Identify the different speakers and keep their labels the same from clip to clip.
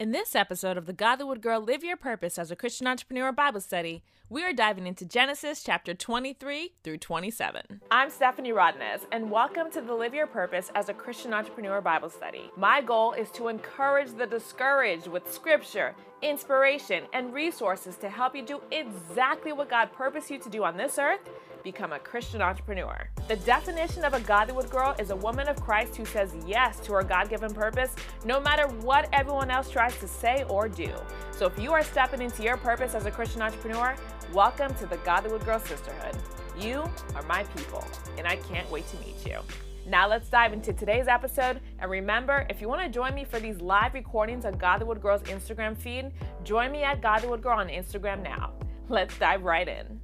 Speaker 1: In this episode of the Godlywood Girl Live Your Purpose as a Christian Entrepreneur Bible Study, we are diving into Genesis chapter 23 through 27. I'm Stephanie Rodnez, and welcome to the Live Your Purpose as a Christian Entrepreneur Bible Study. My goal is to encourage the discouraged with scripture, inspiration, and resources to help you do exactly what God purposed you to do on this earth become a Christian entrepreneur. The definition of a Godlywood girl is a woman of Christ who says yes to her God given purpose, no matter what everyone else tries to say or do. So if you are stepping into your purpose as a Christian entrepreneur, welcome to the Godlywood Girl Sisterhood. You are my people, and I can't wait to meet you. Now let's dive into today's episode. And remember, if you want to join me for these live recordings on Godlywood Girl's Instagram feed, join me at Godlywood Girl on Instagram now. Let's dive right in.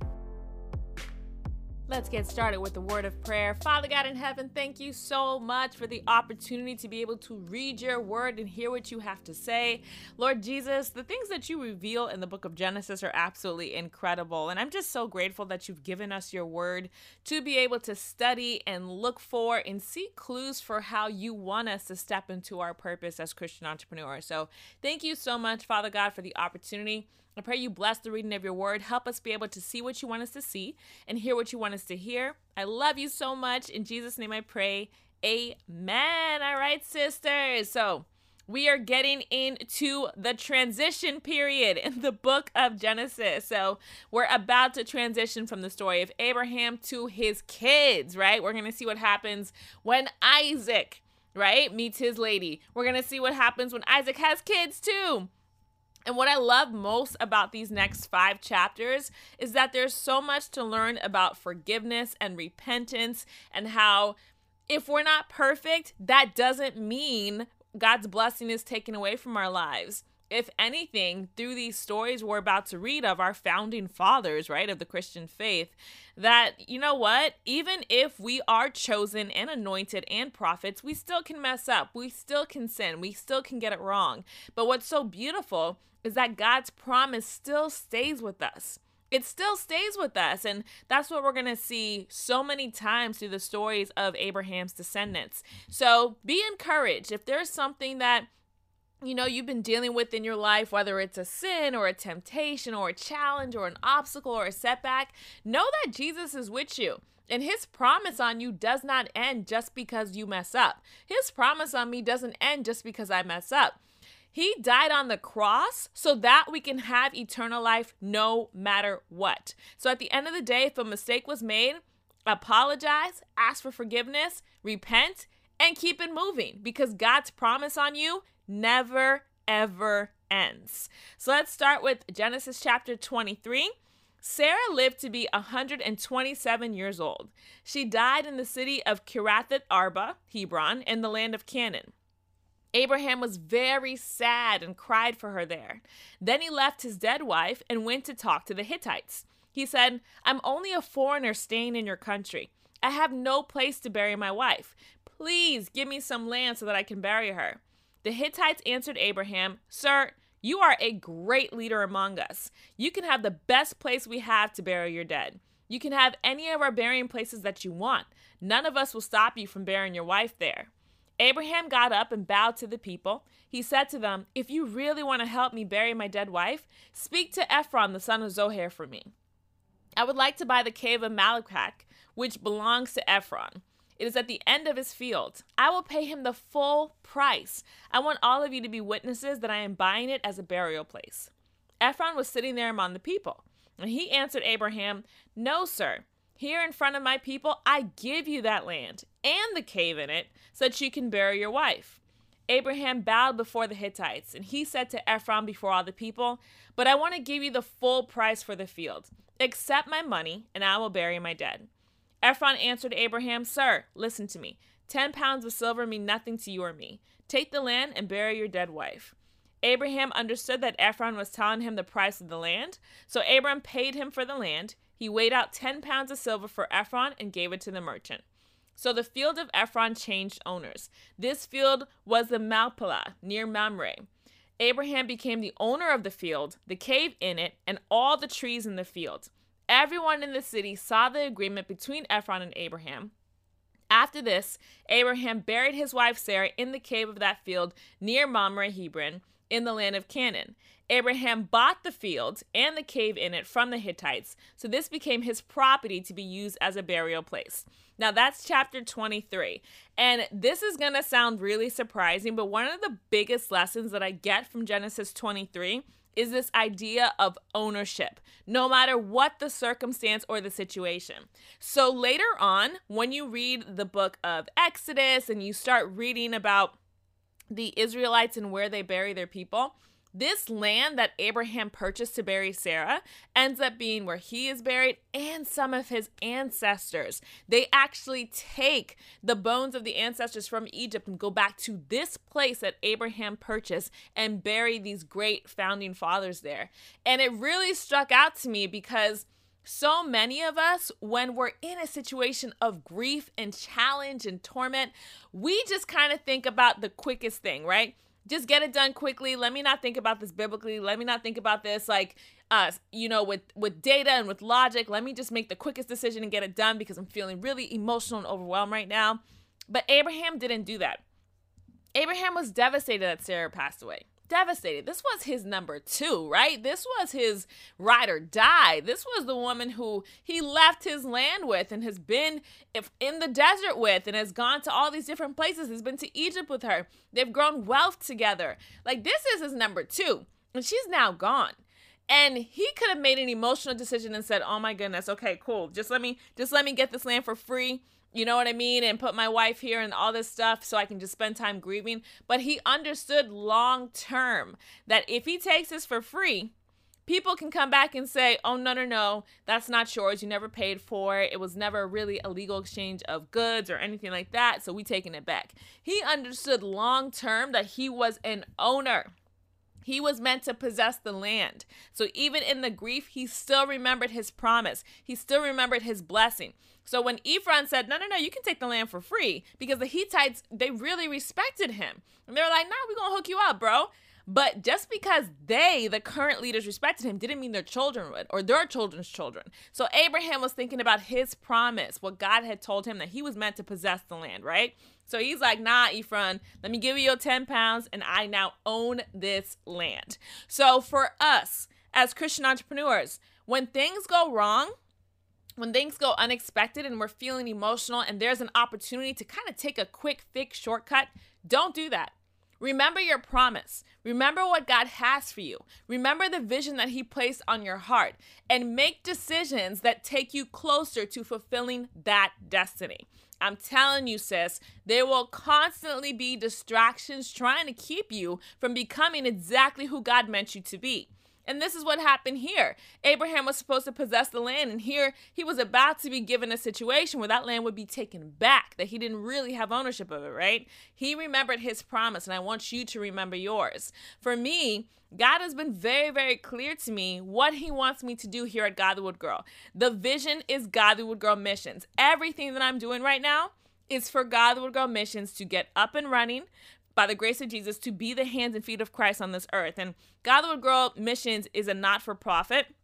Speaker 1: Let's get started with the word of prayer. Father God in heaven, thank you so much for the opportunity to be able to read your word and hear what you have to say. Lord Jesus, the things that you reveal in the book of Genesis are absolutely incredible. And I'm just so grateful that you've given us your word to be able to study and look for and see clues for how you want us to step into our purpose as Christian entrepreneurs. So thank you so much, Father God, for the opportunity. I pray you bless the reading of your word. Help us be able to see what you want us to see and hear what you want us to hear. I love you so much. In Jesus' name I pray. Amen. All right, sisters. So, we are getting into the transition period in the book of Genesis. So, we're about to transition from the story of Abraham to his kids, right? We're going to see what happens when Isaac, right, meets his lady. We're going to see what happens when Isaac has kids too. And what I love most about these next five chapters is that there's so much to learn about forgiveness and repentance, and how if we're not perfect, that doesn't mean God's blessing is taken away from our lives if anything, through these stories we're about to read of our founding fathers, right, of the Christian faith, that, you know what, even if we are chosen and anointed and prophets, we still can mess up. We still can sin. We still can get it wrong. But what's so beautiful is that God's promise still stays with us. It still stays with us. And that's what we're going to see so many times through the stories of Abraham's descendants. So be encouraged. If there's something that you know you've been dealing with in your life, whether it's a sin or a temptation or a challenge or an obstacle or a setback, know that Jesus is with you. And his promise on you does not end just because you mess up. His promise on me doesn't end just because I mess up. He died on the cross so that we can have eternal life no matter what. So at the end of the day, if a mistake was made, apologize, ask for forgiveness, repent, and keep it moving because God's promise on you never, ever ends. So let's start with Genesis chapter 23. Sarah lived to be 127 years old. She died in the city of Kiriath Arba, Hebron, in the land of Canaan. Abraham was very sad and cried for her there. Then he left his dead wife and went to talk to the Hittites. He said, I'm only a foreigner staying in your country. I have no place to bury my wife. Please give me some land so that I can bury her. The Hittites answered Abraham, Sir, you are a great leader among us. You can have the best place we have to bury your dead. You can have any of our burying places that you want. None of us will stop you from burying your wife there. Abraham got up and bowed to the people. He said to them, If you really want to help me bury my dead wife, speak to Ephron, the son of Zohar, for me. I would like to buy the cave of Machpelah, which belongs to Ephron. It is at the end of his field. I will pay him the full price. I want all of you to be witnesses that I am buying it as a burial place. Ephron was sitting there among the people, and he answered Abraham, No, sir. Here in front of my people, I give you that land and the cave in it so that you can bury your wife. Abraham bowed before the Hittites, and he said to Ephron before all the people, But I want to give you the full price for the field. Accept my money, and I will bury my dead. Ephron answered Abraham, Sir, listen to me. Ten pounds of silver mean nothing to you or me. Take the land and bury your dead wife. Abraham understood that Ephron was telling him the price of the land, so Abram paid him for the land. He weighed out ten pounds of silver for Ephron and gave it to the merchant. So the field of Ephron changed owners. This field was the Machpelah near Mamre. Abraham became the owner of the field, the cave in it, and all the trees in the field. Everyone in the city saw the agreement between Ephron and Abraham. After this, Abraham buried his wife Sarah in the cave of that field near Mamre Hebron, in the land of Canaan. Abraham bought the fields and the cave in it from the Hittites, so this became his property to be used as a burial place. Now that's chapter 23. And this is going to sound really surprising, but one of the biggest lessons that I get from Genesis 23 is this idea of ownership, no matter what the circumstance or the situation. So later on, when you read the book of Exodus and you start reading about the Israelites and where they bury their people, this land that Abraham purchased to bury Sarah ends up being where he is buried and some of his ancestors. They actually take the bones of the ancestors from Egypt and go back to this place that Abraham purchased and bury these great founding fathers there. And it really struck out to me because so many of us, when we're in a situation of grief and challenge and torment, we just kind of think about the quickest thing, right? just get it done quickly. Let me not think about this biblically. Let me not think about this like uh you know with with data and with logic. Let me just make the quickest decision and get it done because I'm feeling really emotional and overwhelmed right now. But Abraham didn't do that. Abraham was devastated that Sarah passed away devastated. This was his number two, right? This was his ride or die. This was the woman who he left his land with and has been in the desert with and has gone to all these different places. He's been to Egypt with her. They've grown wealth together. Like this is his number two. And she's now gone. And he could have made an emotional decision and said, "Oh my goodness, okay, cool. Just let me just let me get this land for free." You know what I mean? And put my wife here and all this stuff so I can just spend time grieving. But he understood long term that if he takes this for free, people can come back and say, oh, no, no, no, that's not yours. You never paid for it. It was never really a legal exchange of goods or anything like that. So we taking it back. He understood long term that he was an owner. He was meant to possess the land. So even in the grief, he still remembered his promise. He still remembered his blessing. So when Ephron said, no, no, no, you can take the land for free, because the Hittites, they really respected him. And they were like, nah, we're going to hook you up, bro. But just because they, the current leaders, respected him didn't mean their children would or their children's children. So Abraham was thinking about his promise, what God had told him that he was meant to possess the land, right? So he's like, nah, Ephron, let me give you your 10 pounds and I now own this land. So for us as Christian entrepreneurs, when things go wrong, when things go unexpected and we're feeling emotional and there's an opportunity to kind of take a quick fix shortcut, don't do that. Remember your promise. Remember what God has for you. Remember the vision that He placed on your heart and make decisions that take you closer to fulfilling that destiny. I'm telling you, sis, there will constantly be distractions trying to keep you from becoming exactly who God meant you to be. And this is what happened here. Abraham was supposed to possess the land, and here he was about to be given a situation where that land would be taken back, that he didn't really have ownership of it, right? He remembered his promise, and I want you to remember yours. For me, God has been very, very clear to me what He wants me to do here at Godlywood Girl. The vision is Godlywood Girl Missions. Everything that I'm doing right now is for Godlywood Girl Missions to get up and running, by the grace of Jesus to be the hands and feet of Christ on this earth. And Godlywood Girl Missions is a not for profit.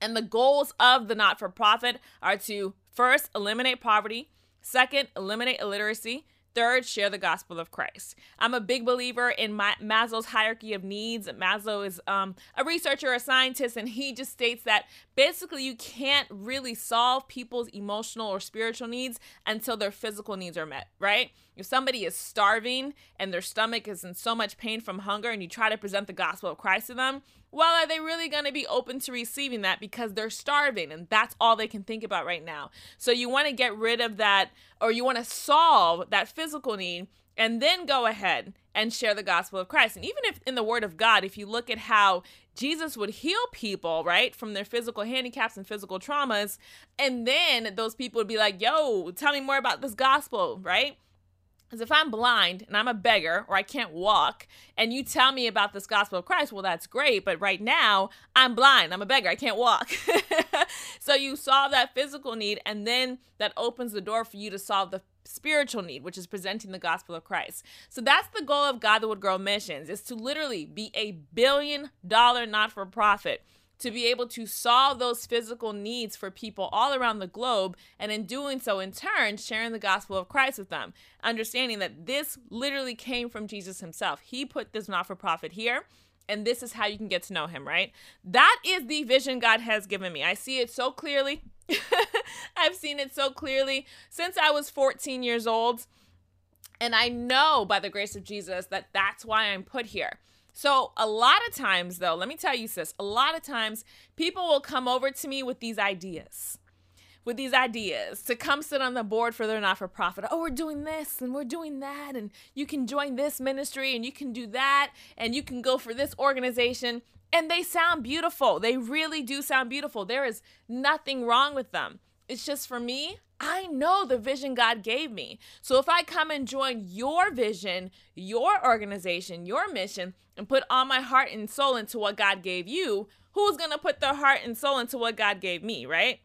Speaker 1: And the goals of the not for profit are to first eliminate poverty, second, eliminate illiteracy, Third, share the gospel of Christ. I'm a big believer in Ma- Maslow's hierarchy of needs. Maslow is um, a researcher, a scientist, and he just states that basically you can't really solve people's emotional or spiritual needs until their physical needs are met, right? If somebody is starving and their stomach is in so much pain from hunger and you try to present the gospel of Christ to them, well, are they really going to be open to receiving that because they're starving and that's all they can think about right now? So you want to get rid of that or you want to solve that physical need and then go ahead and share the gospel of Christ. And even if in the word of God, if you look at how Jesus would heal people, right, from their physical handicaps and physical traumas, and then those people would be like, yo, tell me more about this gospel, right? Because if I'm blind and I'm a beggar or I can't walk and you tell me about this gospel of Christ, well, that's great. But right now, I'm blind. I'm a beggar. I can't walk. so you solve that physical need, and then that opens the door for you to solve the spiritual need, which is presenting the gospel of Christ. So that's the goal of Godlywood Girl Missions is to literally be a billion dollar not for profit to be able to solve those physical needs for people all around the globe. And in doing so, in turn, sharing the gospel of Christ with them, understanding that this literally came from Jesus himself. He put this not for profit here. And this is how you can get to know him, right? That is the vision God has given me. I see it so clearly. I've seen it so clearly since I was 14 years old. And I know by the grace of Jesus that that's why I'm put here. So, a lot of times, though, let me tell you, sis, a lot of times people will come over to me with these ideas, with these ideas to come sit on the board for their not for profit. Oh, we're doing this and we're doing that, and you can join this ministry and you can do that, and you can go for this organization. And they sound beautiful. They really do sound beautiful. There is nothing wrong with them. It's just for me, I know the vision God gave me. So if I come and join your vision, your organization, your mission, and put all my heart and soul into what God gave you, who's going to put their heart and soul into what God gave me, right?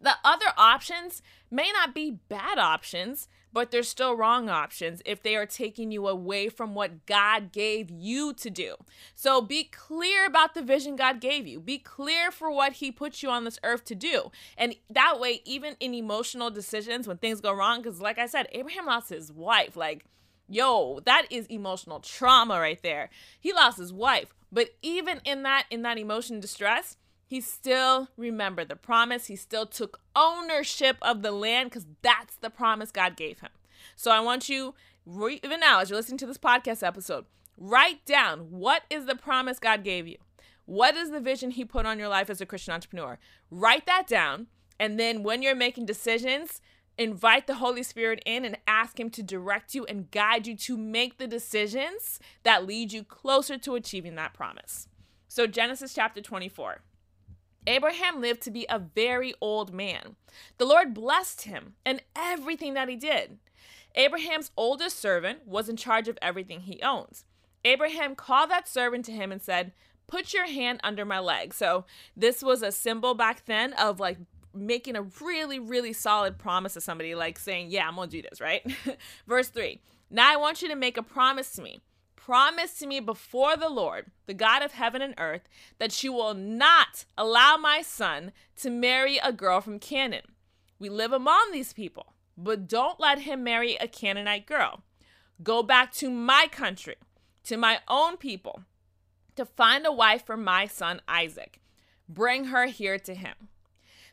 Speaker 1: The other options may not be bad options, but they're still wrong options if they are taking you away from what God gave you to do. So be clear about the vision God gave you. Be clear for what He put you on this earth to do. And that way, even in emotional decisions, when things go wrong, because like I said, Abraham lost his wife. Like, yo, that is emotional trauma right there. He lost his wife. But even in that, in that emotion distress, he still remembered the promise. He still took ownership of the land because that's the promise God gave him. So I want you, even now, as you're listening to this podcast episode, write down what is the promise God gave you? What is the vision He put on your life as a Christian entrepreneur? Write that down. And then when you're making decisions, invite the Holy Spirit in and ask Him to direct you and guide you to make the decisions that lead you closer to achieving that promise. So, Genesis chapter 24. Abraham lived to be a very old man. The Lord blessed him and everything that he did. Abraham's oldest servant was in charge of everything he owns. Abraham called that servant to him and said, Put your hand under my leg. So, this was a symbol back then of like making a really, really solid promise to somebody, like saying, Yeah, I'm gonna do this, right? Verse 3 Now I want you to make a promise to me promise to me before the Lord, the God of heaven and earth, that you will not allow my son to marry a girl from Canaan. We live among these people, but don't let him marry a Canaanite girl. Go back to my country, to my own people, to find a wife for my son Isaac. Bring her here to him.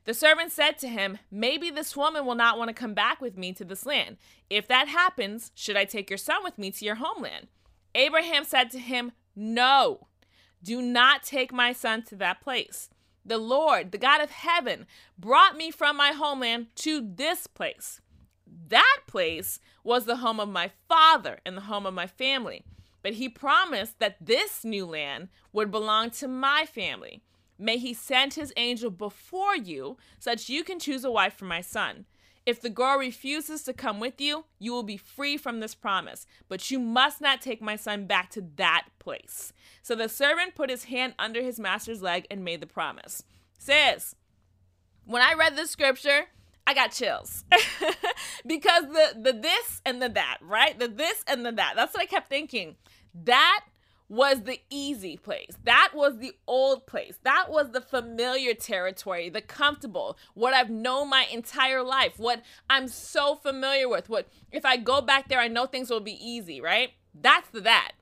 Speaker 1: The servant said to him, Maybe this woman will not want to come back with me to this land. If that happens, should I take your son with me to your homeland? Abraham said to him, No, do not take my son to that place. The Lord, the God of heaven, brought me from my homeland to this place. That place was the home of my father and the home of my family. But he promised that this new land would belong to my family. May he send his angel before you so that you can choose a wife for my son. If the girl refuses to come with you, you will be free from this promise, but you must not take my son back to that place. So the servant put his hand under his master's leg and made the promise. Says, when I read this scripture, I got chills because the the this and the that, right? The this and the that. That's what I kept thinking. That was the easy place. That was the old place. That was the familiar territory, the comfortable, what I've known my entire life, what I'm so familiar with. What if I go back there, I know things will be easy, right? That's the that.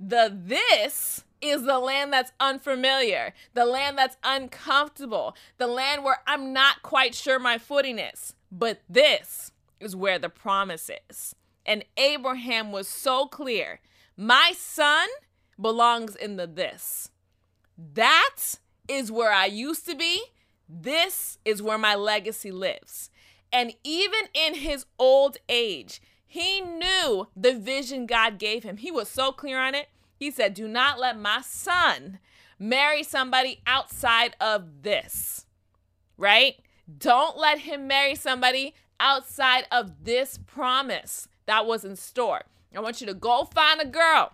Speaker 1: The this is the land that's unfamiliar, the land that's uncomfortable, the land where I'm not quite sure my footing is. But this is where the promise is. And Abraham was so clear my son belongs in the this. That is where I used to be. This is where my legacy lives. And even in his old age, he knew the vision God gave him. He was so clear on it. He said, Do not let my son marry somebody outside of this, right? Don't let him marry somebody outside of this promise that was in store. I want you to go find a girl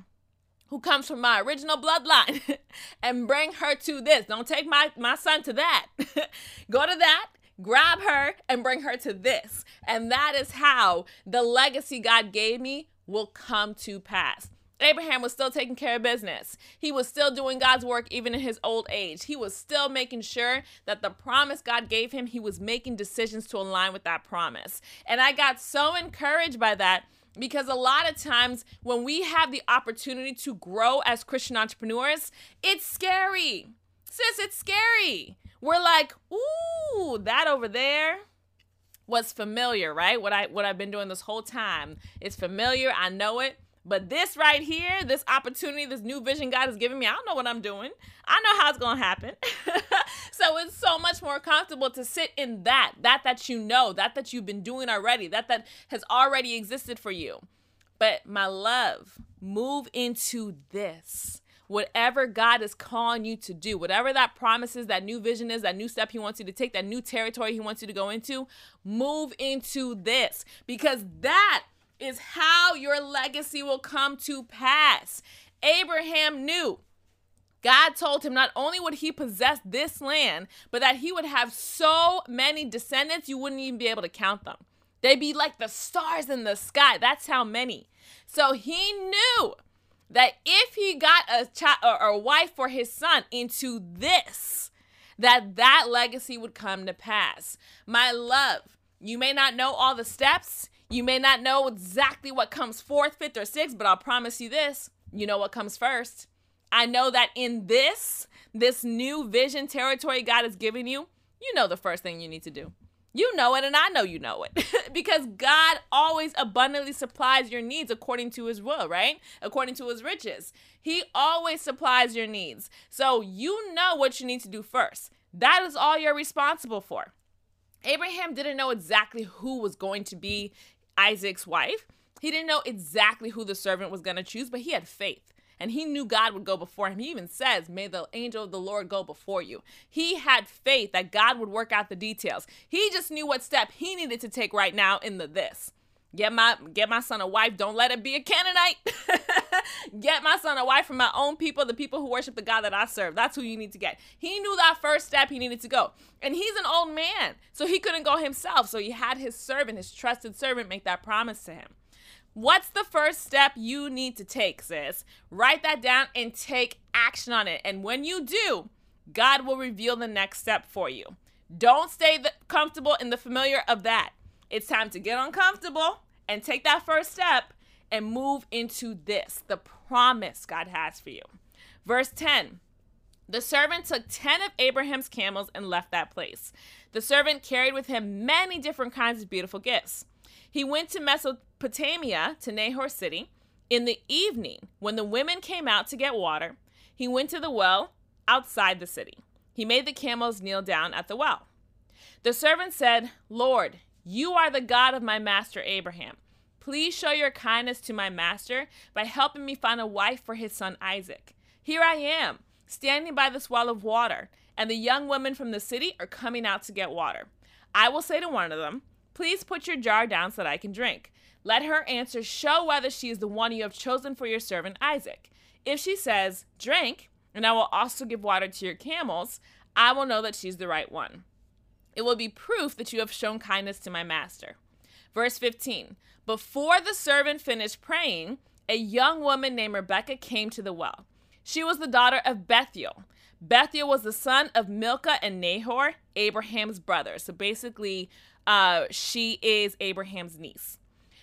Speaker 1: who comes from my original bloodline and bring her to this. Don't take my, my son to that. go to that, grab her, and bring her to this. And that is how the legacy God gave me will come to pass. Abraham was still taking care of business. He was still doing God's work even in his old age. He was still making sure that the promise God gave him, he was making decisions to align with that promise. And I got so encouraged by that because a lot of times when we have the opportunity to grow as Christian entrepreneurs, it's scary. Sis, it's scary. We're like, ooh, that over there was familiar, right? What I what I've been doing this whole time. It's familiar. I know it. But this right here, this opportunity, this new vision God has given me, I don't know what I'm doing. I know how it's going to happen. so it's so much more comfortable to sit in that, that that you know, that that you've been doing already, that that has already existed for you. But my love, move into this. Whatever God is calling you to do, whatever that promise is, that new vision is, that new step He wants you to take, that new territory He wants you to go into, move into this because that is how your legacy will come to pass. Abraham knew. God told him not only would he possess this land, but that he would have so many descendants you wouldn't even be able to count them. They'd be like the stars in the sky. That's how many. So he knew that if he got a child or a wife for his son into this, that that legacy would come to pass. My love, you may not know all the steps. You may not know exactly what comes fourth, fifth, or sixth, but I'll promise you this you know what comes first. I know that in this, this new vision territory God has given you, you know the first thing you need to do. You know it, and I know you know it because God always abundantly supplies your needs according to his will, right? According to his riches. He always supplies your needs. So you know what you need to do first. That is all you're responsible for. Abraham didn't know exactly who was going to be Isaac's wife. He didn't know exactly who the servant was going to choose, but he had faith. And he knew God would go before him. He even says, May the angel of the Lord go before you. He had faith that God would work out the details. He just knew what step he needed to take right now in the this. Get my get my son a wife. Don't let it be a Canaanite. get my son a wife from my own people, the people who worship the God that I serve. That's who you need to get. He knew that first step he needed to go. And he's an old man, so he couldn't go himself. So he had his servant, his trusted servant, make that promise to him. What's the first step you need to take, sis? Write that down and take action on it. And when you do, God will reveal the next step for you. Don't stay comfortable in the familiar of that. It's time to get uncomfortable and take that first step and move into this, the promise God has for you. Verse 10 The servant took 10 of Abraham's camels and left that place. The servant carried with him many different kinds of beautiful gifts. He went to Mesopotamia, to Nahor city. In the evening, when the women came out to get water, he went to the well outside the city. He made the camels kneel down at the well. The servant said, Lord, you are the God of my master Abraham. Please show your kindness to my master by helping me find a wife for his son Isaac. Here I am, standing by this well of water, and the young women from the city are coming out to get water. I will say to one of them, Please put your jar down so that I can drink. Let her answer show whether she is the one you have chosen for your servant Isaac. If she says, Drink, and I will also give water to your camels, I will know that she's the right one. It will be proof that you have shown kindness to my master. Verse 15 Before the servant finished praying, a young woman named Rebekah came to the well. She was the daughter of Bethuel. Bethuel was the son of Milcah and Nahor, Abraham's brother. So basically, uh, she is Abraham's niece.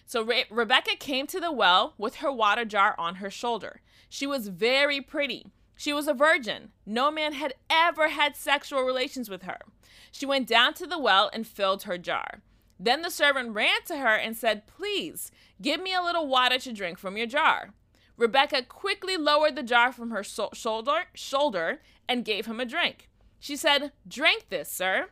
Speaker 1: So Re- Rebecca came to the well with her water jar on her shoulder. She was very pretty. She was a virgin. No man had ever had sexual relations with her. She went down to the well and filled her jar. Then the servant ran to her and said, Please, give me a little water to drink from your jar. Rebecca quickly lowered the jar from her so- shoulder, shoulder and gave him a drink. She said, Drink this, sir.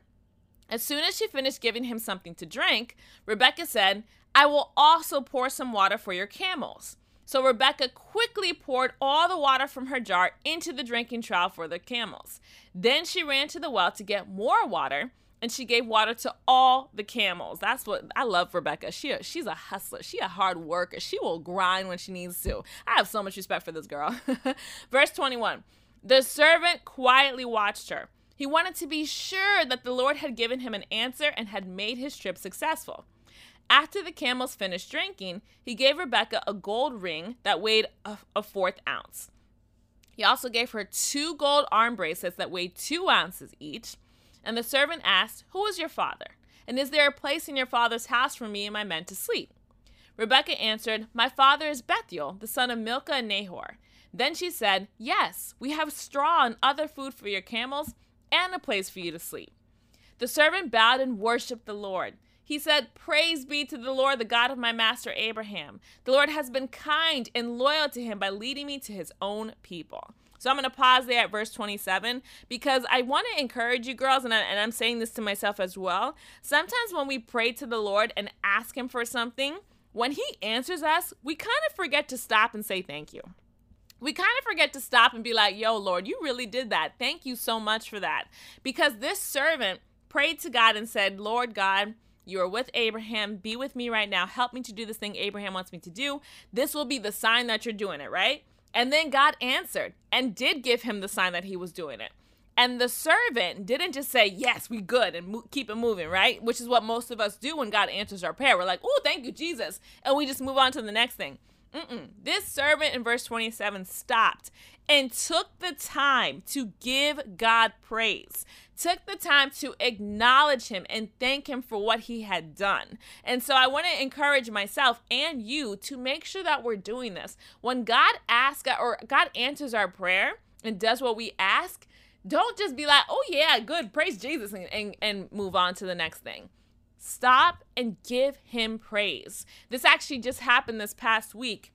Speaker 1: As soon as she finished giving him something to drink, Rebecca said, I will also pour some water for your camels. So Rebecca quickly poured all the water from her jar into the drinking trough for the camels. Then she ran to the well to get more water, and she gave water to all the camels. That's what I love Rebecca. She she's a hustler. She a hard worker. She will grind when she needs to. I have so much respect for this girl. Verse 21. The servant quietly watched her. He wanted to be sure that the Lord had given him an answer and had made his trip successful. After the camels finished drinking, he gave Rebekah a gold ring that weighed a, a fourth ounce. He also gave her two gold arm bracelets that weighed two ounces each. And the servant asked, Who is your father? And is there a place in your father's house for me and my men to sleep? Rebekah answered, My father is Bethuel, the son of Milcah and Nahor. Then she said, Yes, we have straw and other food for your camels, and a place for you to sleep. The servant bowed and worshipped the Lord. He said, Praise be to the Lord, the God of my master Abraham. The Lord has been kind and loyal to him by leading me to his own people. So I'm going to pause there at verse 27 because I want to encourage you, girls, and, I, and I'm saying this to myself as well. Sometimes when we pray to the Lord and ask him for something, when he answers us, we kind of forget to stop and say thank you we kind of forget to stop and be like, yo, Lord, you really did that. Thank you so much for that. Because this servant prayed to God and said, Lord God, you are with Abraham. Be with me right now. Help me to do this thing Abraham wants me to do. This will be the sign that you're doing it, right? And then God answered and did give him the sign that he was doing it. And the servant didn't just say, Yes, we good and mo- keep it moving, right? Which is what most of us do when God answers our prayer. We're like, Oh, thank you, Jesus. And we just move on to the next thing. Mm-mm. This servant in verse 27 stopped and took the time to give God praise, took the time to acknowledge Him and thank Him for what He had done. And so I want to encourage myself and you to make sure that we're doing this. When God asks or God answers our prayer and does what we ask, don't just be like, oh yeah, good, praise Jesus, and, and, and move on to the next thing. Stop and give him praise. This actually just happened this past week.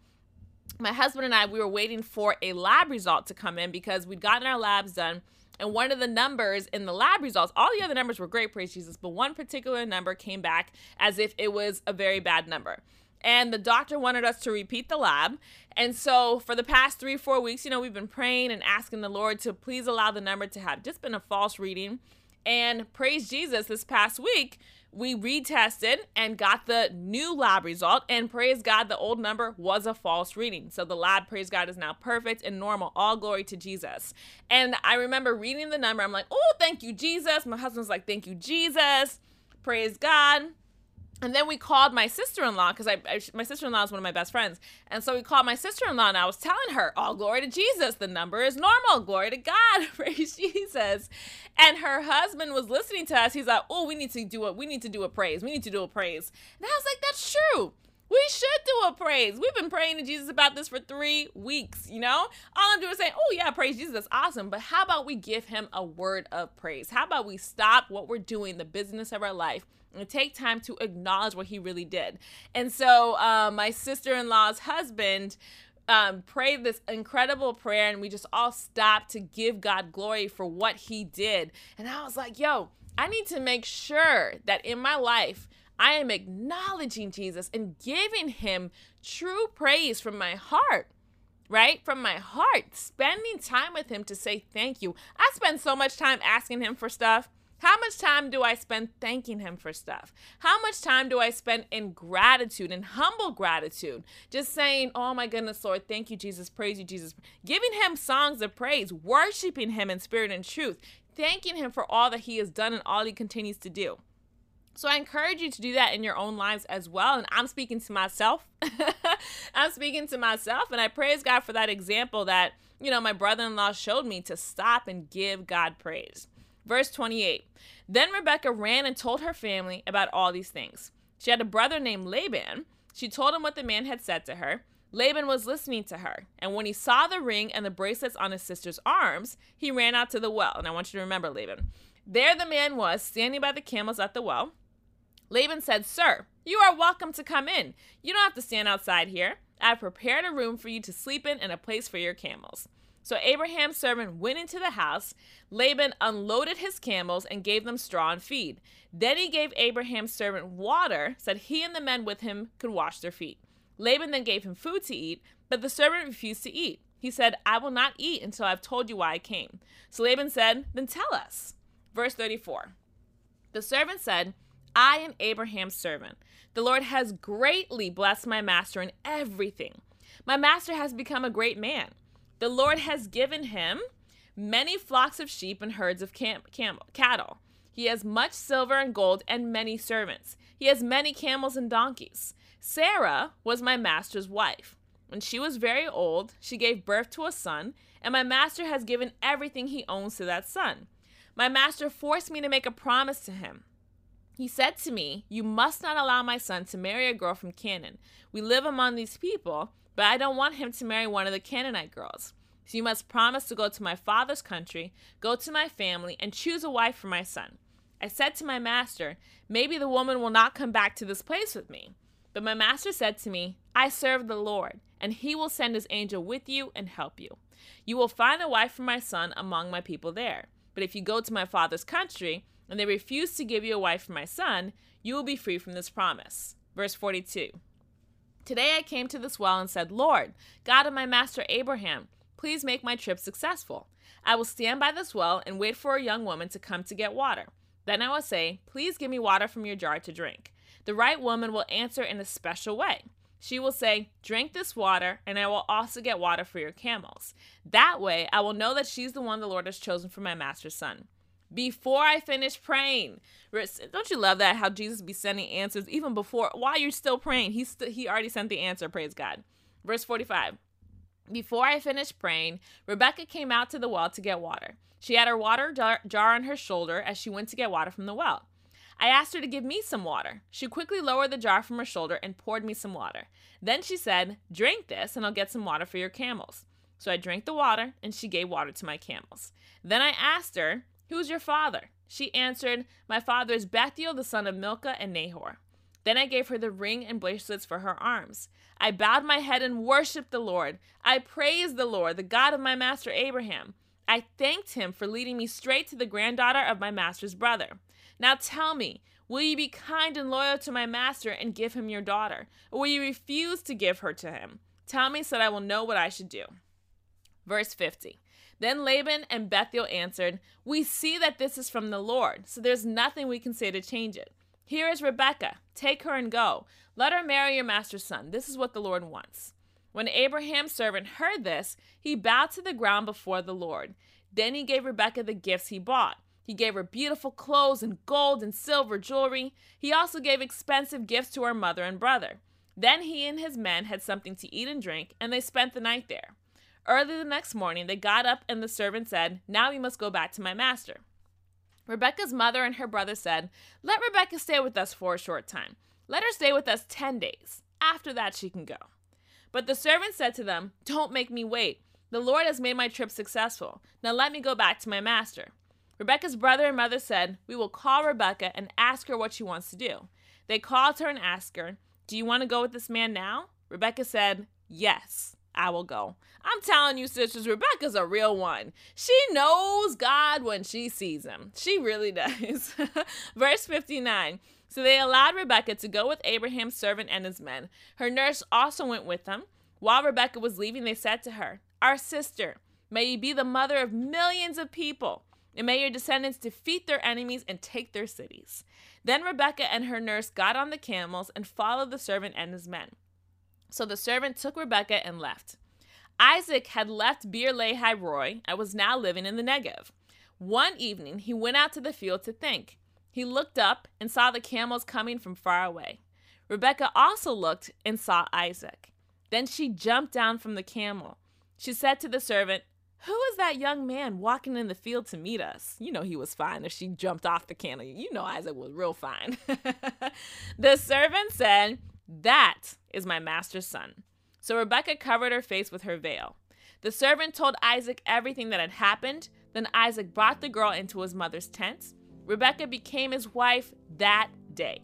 Speaker 1: My husband and I, we were waiting for a lab result to come in because we'd gotten our labs done. And one of the numbers in the lab results, all the other numbers were great, praise Jesus, but one particular number came back as if it was a very bad number. And the doctor wanted us to repeat the lab. And so for the past three, four weeks, you know, we've been praying and asking the Lord to please allow the number to have just been a false reading. And praise Jesus, this past week, we retested and got the new lab result and praise god the old number was a false reading. So the lab praise god is now perfect and normal. All glory to jesus. And i remember reading the number. I'm like oh thank you jesus. My husband's like thank you jesus. Praise god and then we called my sister-in-law because I, I, my sister-in-law is one of my best friends and so we called my sister-in-law and i was telling her all oh, glory to jesus the number is normal glory to god praise jesus and her husband was listening to us he's like oh we need to do it we need to do a praise we need to do a praise and i was like that's true we should do a praise. We've been praying to Jesus about this for three weeks, you know? All I'm doing is saying, oh, yeah, praise Jesus. That's awesome. But how about we give him a word of praise? How about we stop what we're doing, the business of our life, take time to acknowledge what he really did. And so, uh, my sister in law's husband um, prayed this incredible prayer, and we just all stopped to give God glory for what he did. And I was like, yo, I need to make sure that in my life, I am acknowledging Jesus and giving him true praise from my heart right? From my heart, spending time with him to say thank you. I spend so much time asking him for stuff. How much time do I spend thanking him for stuff? How much time do I spend in gratitude and humble gratitude? Just saying, Oh my goodness, Lord, thank you, Jesus, praise you, Jesus. Giving him songs of praise, worshiping him in spirit and truth, thanking him for all that he has done and all he continues to do. So I encourage you to do that in your own lives as well. And I'm speaking to myself. I'm speaking to myself. And I praise God for that example that, you know, my brother in law showed me to stop and give God praise. Verse 28 Then Rebekah ran and told her family about all these things. She had a brother named Laban. She told him what the man had said to her. Laban was listening to her, and when he saw the ring and the bracelets on his sister's arms, he ran out to the well. And I want you to remember Laban. There the man was, standing by the camels at the well. Laban said, Sir, you are welcome to come in. You don't have to stand outside here. I have prepared a room for you to sleep in and a place for your camels. So Abraham's servant went into the house. Laban unloaded his camels and gave them straw and feed. Then he gave Abraham's servant water that he and the men with him could wash their feet. Laban then gave him food to eat, but the servant refused to eat. He said, I will not eat until I've told you why I came. So Laban said, Then tell us. Verse 34. The servant said, I am Abraham's servant. The Lord has greatly blessed my master in everything. My master has become a great man. The Lord has given him many flocks of sheep and herds of cam- cam- cattle. He has much silver and gold and many servants. He has many camels and donkeys. Sarah was my master's wife. When she was very old, she gave birth to a son, and my master has given everything he owns to that son. My master forced me to make a promise to him. He said to me, You must not allow my son to marry a girl from Canaan. We live among these people, but I don't want him to marry one of the Canaanite girls. So you must promise to go to my father's country, go to my family, and choose a wife for my son. I said to my master, Maybe the woman will not come back to this place with me. But my master said to me, I serve the Lord, and he will send his angel with you and help you. You will find a wife for my son among my people there. But if you go to my father's country, and they refuse to give you a wife for my son, you will be free from this promise. Verse 42. Today I came to this well and said, Lord, God of my master Abraham, please make my trip successful. I will stand by this well and wait for a young woman to come to get water. Then I will say, Please give me water from your jar to drink. The right woman will answer in a special way. She will say, Drink this water, and I will also get water for your camels. That way, I will know that she's the one the Lord has chosen for my master's son. Before I finish praying, don't you love that? How Jesus be sending answers even before, while you're still praying, he st- he already sent the answer. Praise God. Verse 45. Before I finished praying, Rebecca came out to the well to get water. She had her water jar, jar on her shoulder as she went to get water from the well. I asked her to give me some water. She quickly lowered the jar from her shoulder and poured me some water. Then she said, Drink this, and I'll get some water for your camels. So I drank the water, and she gave water to my camels. Then I asked her, Who's your father? She answered, My father is Bethuel, the son of Milcah and Nahor. Then I gave her the ring and bracelets for her arms. I bowed my head and worshiped the Lord. I praised the Lord, the God of my master Abraham. I thanked him for leading me straight to the granddaughter of my master's brother. Now tell me, will you be kind and loyal to my master and give him your daughter? Or will you refuse to give her to him? Tell me so that I will know what I should do. Verse 50. Then Laban and Bethuel answered, We see that this is from the Lord, so there's nothing we can say to change it. Here is Rebekah. Take her and go. Let her marry your master's son. This is what the Lord wants. When Abraham's servant heard this, he bowed to the ground before the Lord. Then he gave Rebekah the gifts he bought he gave her beautiful clothes and gold and silver jewelry. He also gave expensive gifts to her mother and brother. Then he and his men had something to eat and drink, and they spent the night there. Early the next morning, they got up, and the servant said, Now we must go back to my master. Rebecca's mother and her brother said, Let Rebecca stay with us for a short time. Let her stay with us ten days. After that, she can go. But the servant said to them, Don't make me wait. The Lord has made my trip successful. Now let me go back to my master. Rebecca's brother and mother said, We will call Rebecca and ask her what she wants to do. They called her and asked her, Do you want to go with this man now? Rebecca said, Yes, I will go. I'm telling you, sisters, Rebecca's a real one. She knows God when she sees him. She really does. Verse 59. So they allowed Rebecca to go with Abraham's servant and his men. Her nurse also went with them. While Rebecca was leaving, they said to her, Our sister, may you be the mother of millions of people and may your descendants defeat their enemies and take their cities. Then Rebecca and her nurse got on the camels and followed the servant and his men. So the servant took Rebekah and left. Isaac had left Beer Lahai Roi and was now living in the Negev. One evening he went out to the field to think. He looked up and saw the camels coming from far away. Rebekah also looked and saw Isaac. Then she jumped down from the camel. She said to the servant, who is that young man walking in the field to meet us? You know he was fine if she jumped off the camel. You know Isaac was real fine. the servant said, That is my master's son. So Rebekah covered her face with her veil. The servant told Isaac everything that had happened. Then Isaac brought the girl into his mother's tent. Rebekah became his wife that day.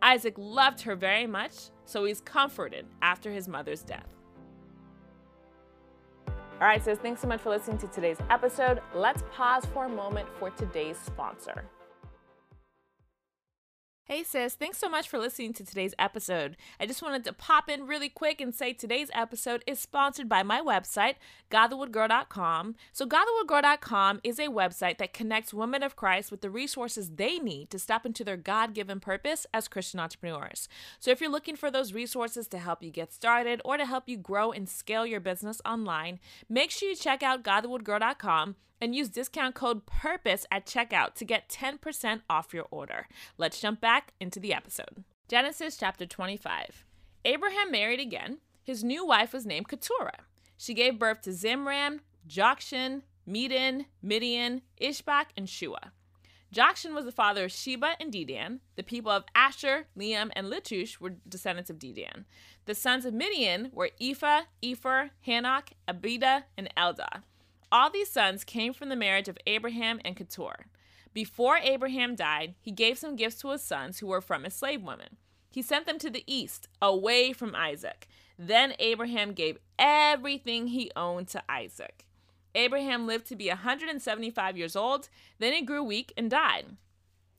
Speaker 1: Isaac loved her very much, so he's comforted after his mother's death. All right, sis, thanks so much for listening to today's episode. Let's pause for a moment for today's sponsor. Hey sis, thanks so much for listening to today's episode. I just wanted to pop in really quick and say today's episode is sponsored by my website, godlywoodgirl.com. So, godlywoodgirl.com is a website that connects women of Christ with the resources they need to step into their God given purpose as Christian entrepreneurs. So, if you're looking for those resources to help you get started or to help you grow and scale your business online, make sure you check out godlywoodgirl.com and use discount code PURPOSE at checkout to get 10% off your order. Let's jump back into the episode. Genesis chapter 25. Abraham married again. His new wife was named Keturah. She gave birth to Zimran, Jokshan, Medan, Midian, Ishbak, and Shua. Jokshan was the father of Sheba and Dedan. The people of Asher, Liam, and Litush were descendants of Dedan. The sons of Midian were Ephah, Epher, Hanoch, Abida, and Eldah. All these sons came from the marriage of Abraham and Keturah. Before Abraham died, he gave some gifts to his sons who were from his slave women. He sent them to the east, away from Isaac. Then Abraham gave everything he owned to Isaac. Abraham lived to be 175 years old, then he grew weak and died.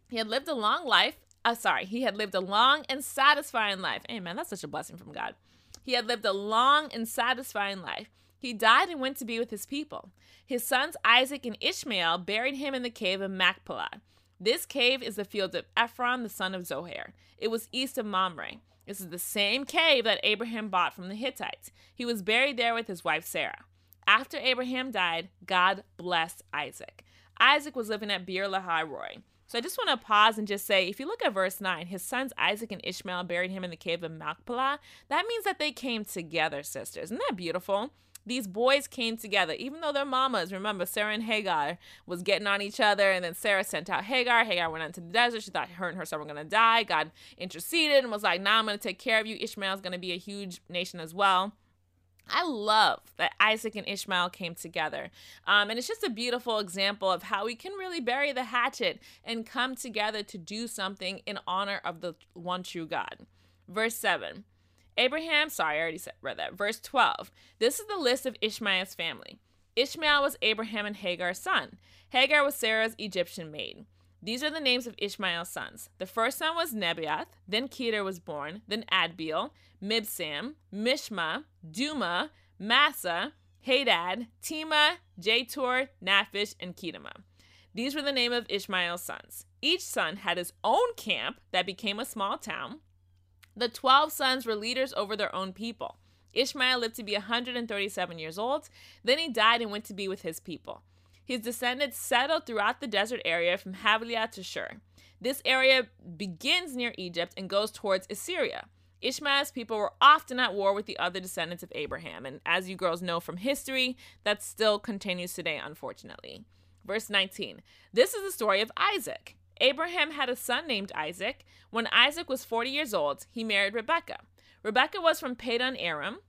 Speaker 1: He had lived a long life. Uh, sorry, he had lived a long and satisfying life. Amen. That's such a blessing from God. He had lived a long and satisfying life. He died and went to be with his people. His sons Isaac and Ishmael buried him in the cave of Machpelah. This cave is the field of Ephron, the son of Zohar. It was east of Mamre. This is the same cave that Abraham bought from the Hittites. He was buried there with his wife Sarah. After Abraham died, God blessed Isaac. Isaac was living at Beer Lahai Roi. So I just want to pause and just say if you look at verse 9, his sons Isaac and Ishmael buried him in the cave of Machpelah. That means that they came together, sisters. Isn't that beautiful? These boys came together, even though their mamas, remember, Sarah and Hagar was getting on each other, and then Sarah sent out Hagar. Hagar went into the desert. She thought her and her son were going to die. God interceded and was like, nah, I'm going to take care of you. Ishmael's going to be a huge nation as well. I love that Isaac and Ishmael came together. Um, and it's just a beautiful example of how we can really bury the hatchet and come together to do something in honor of the one true God. Verse 7 Abraham, sorry, I already said, read that. Verse 12. This is the list of Ishmael's family. Ishmael was Abraham and Hagar's son. Hagar was Sarah's Egyptian maid. These are the names of Ishmael's sons. The first son was Nebaioth, then Kedar was born, then Adbeel, Mibsam, Mishma, Duma, Massa, Hadad, Tema, Jetur, Naphish, and Kedemah. These were the name of Ishmael's sons. Each son had his own camp that became a small town. The 12 sons were leaders over their own people. Ishmael lived to be 137 years old. Then he died and went to be with his people. His descendants settled throughout the desert area from Havilah to Shur. This area begins near Egypt and goes towards Assyria. Ishmael's people were often at war with the other descendants of Abraham, and as you girls know from history, that still continues today, unfortunately. Verse 19 This is the story of Isaac. Abraham had a son named Isaac. When Isaac was 40 years old, he married Rebekah. Rebekah was from Padan Aram.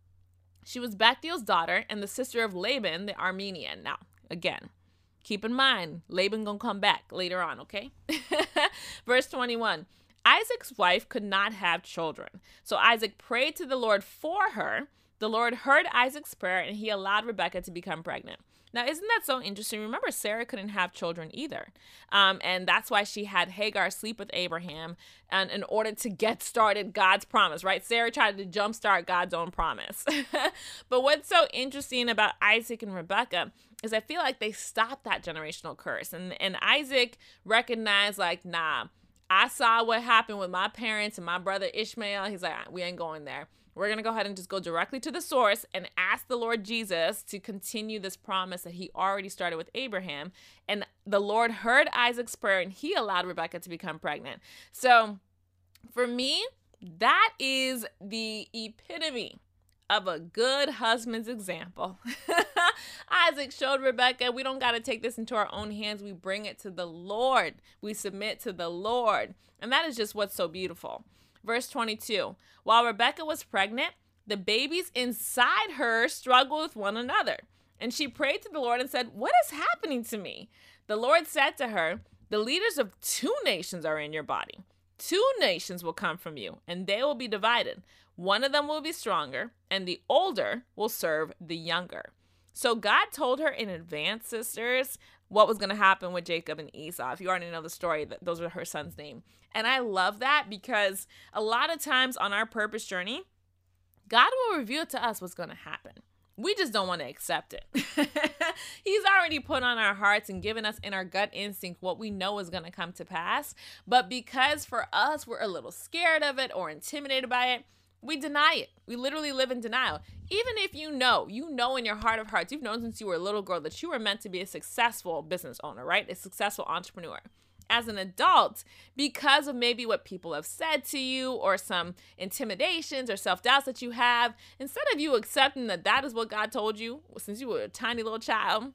Speaker 1: She was Bethuel's daughter and the sister of Laban the Armenian. Now, again, keep in mind, Laban gonna come back later on, okay? Verse 21. Isaac's wife could not have children. So Isaac prayed to the Lord for her. The Lord heard Isaac's prayer and he allowed Rebekah to become pregnant. Now, isn't that so interesting? Remember, Sarah couldn't have children either. Um, and that's why she had Hagar sleep with Abraham and in order to get started God's promise, right? Sarah tried to jumpstart God's own promise. but what's so interesting about Isaac and Rebecca is I feel like they stopped that generational curse. And, and Isaac recognized, like, nah, I saw what happened with my parents and my brother Ishmael. He's like, we ain't going there we're going to go ahead and just go directly to the source and ask the Lord Jesus to continue this promise that he already started with Abraham. And the Lord heard Isaac's prayer and he allowed Rebecca to become pregnant. So for me, that is the epitome of a good husband's example. Isaac showed Rebecca, we don't got to take this into our own hands. We bring it to the Lord. We submit to the Lord. And that is just what's so beautiful. Verse 22 While Rebecca was pregnant, the babies inside her struggled with one another. And she prayed to the Lord and said, What is happening to me? The Lord said to her, The leaders of two nations are in your body. Two nations will come from you, and they will be divided. One of them will be stronger, and the older will serve the younger. So God told her in advance, sisters, what was going to happen with Jacob and Esau. If you already know the story, that those are her son's name. And I love that because a lot of times on our purpose journey, God will reveal to us what's going to happen. We just don't want to accept it. He's already put on our hearts and given us in our gut instinct what we know is going to come to pass. But because for us, we're a little scared of it or intimidated by it, we deny it. We literally live in denial. Even if you know, you know in your heart of hearts, you've known since you were a little girl that you were meant to be a successful business owner, right? A successful entrepreneur. As an adult, because of maybe what people have said to you or some intimidations or self doubts that you have, instead of you accepting that that is what God told you since you were a tiny little child,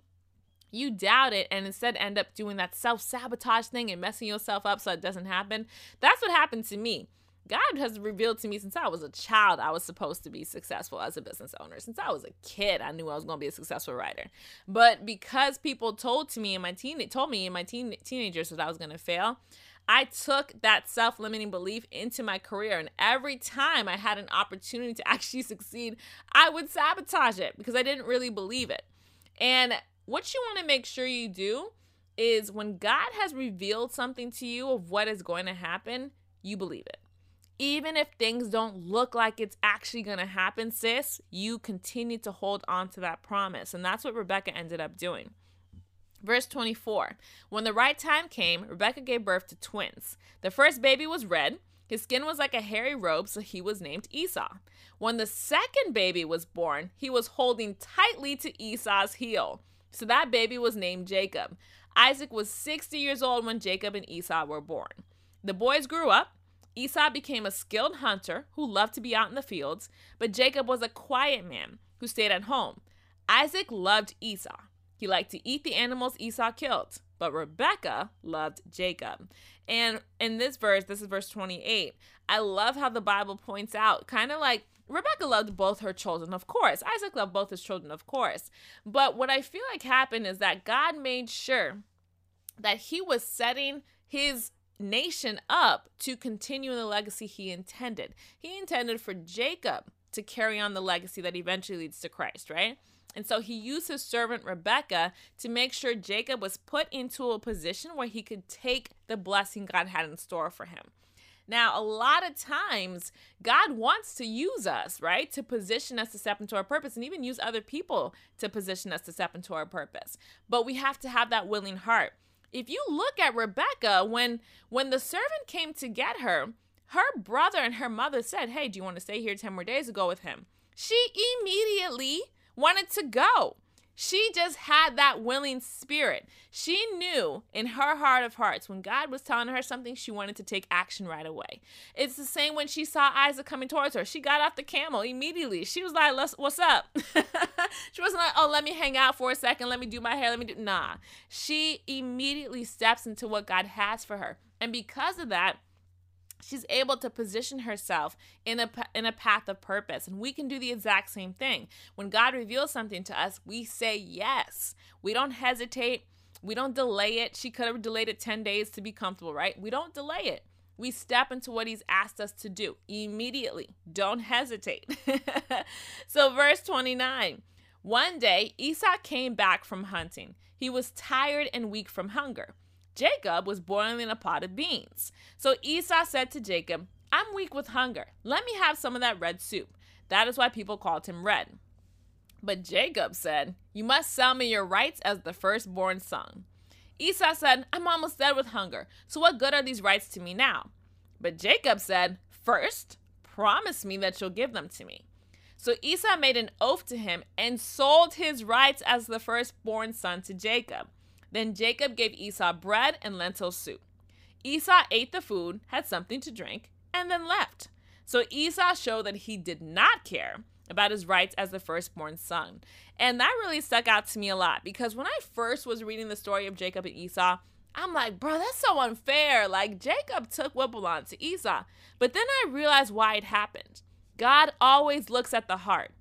Speaker 1: you doubt it and instead end up doing that self sabotage thing and messing yourself up so it doesn't happen. That's what happened to me. God has revealed to me since I was a child, I was supposed to be successful as a business owner. Since I was a kid, I knew I was going to be a successful writer. But because people told to me in my teen told me in my teen teenagers that I was going to fail, I took that self-limiting belief into my career and every time I had an opportunity to actually succeed, I would sabotage it because I didn't really believe it. And what you want to make sure you do is when God has revealed something to you of what is going to happen, you believe it even if things don't look like it's actually going to happen, sis, you continue to hold on to that promise. And that's what Rebecca ended up doing. Verse 24 When the right time came, Rebecca gave birth to twins. The first baby was red. His skin was like a hairy robe, so he was named Esau. When the second baby was born, he was holding tightly to Esau's heel. So that baby was named Jacob. Isaac was 60 years old when Jacob and Esau were born. The boys grew up. Esau became a skilled hunter who loved to be out in the fields, but Jacob was a quiet man who stayed at home. Isaac loved Esau. He liked to eat the animals Esau killed, but Rebecca loved Jacob. And in this verse, this is verse 28, I love how the Bible points out kind of like Rebecca loved both her children, of course. Isaac loved both his children, of course. But what I feel like happened is that God made sure that he was setting his nation up to continue the legacy he intended. He intended for Jacob to carry on the legacy that eventually leads to Christ, right? And so he used his servant Rebecca to make sure Jacob was put into a position where he could take the blessing God had in store for him. Now, a lot of times, God wants to use us, right, to position us to step into our purpose and even use other people to position us to step into our purpose. But we have to have that willing heart if you look at Rebecca, when when the servant came to get her, her brother and her mother said, Hey, do you want to stay here 10 more days go with him? She immediately wanted to go. She just had that willing spirit. She knew in her heart of hearts when God was telling her something, she wanted to take action right away. It's the same when she saw Isaac coming towards her. She got off the camel immediately. She was like, What's up? she wasn't like, Oh, let me hang out for a second. Let me do my hair. Let me do. Nah. She immediately steps into what God has for her. And because of that, she's able to position herself in a in a path of purpose and we can do the exact same thing. When god reveals something to us we say yes. We don't hesitate. We don't delay it. She could have delayed it 10 days to be comfortable right? We don't delay it. We step into what he's asked us to do immediately. Don't hesitate. So verse 29 one day esau came back from hunting. He was tired and weak from hunger Jacob was boiling a pot of beans. So Esau said to Jacob, I'm weak with hunger. Let me have some of that red soup. That is why people called him red. But Jacob said, You must sell me your rights as the firstborn son. Esau said, I'm almost dead with hunger, so what good are these rights to me now? But Jacob said, First, promise me that you'll give them to me. So Esau made an oath to him and sold his rights as the firstborn son to Jacob. Then Jacob gave Esau bread and lentil soup. Esau ate the food, had something to drink, and then left. So Esau showed that he did not care about his rights as the firstborn son. And that really stuck out to me a lot because when I first was reading the story of Jacob and Esau, I'm like, bro, that's so unfair. Like, Jacob took what belonged to Esau. But then I realized why it happened. God always looks at the heart.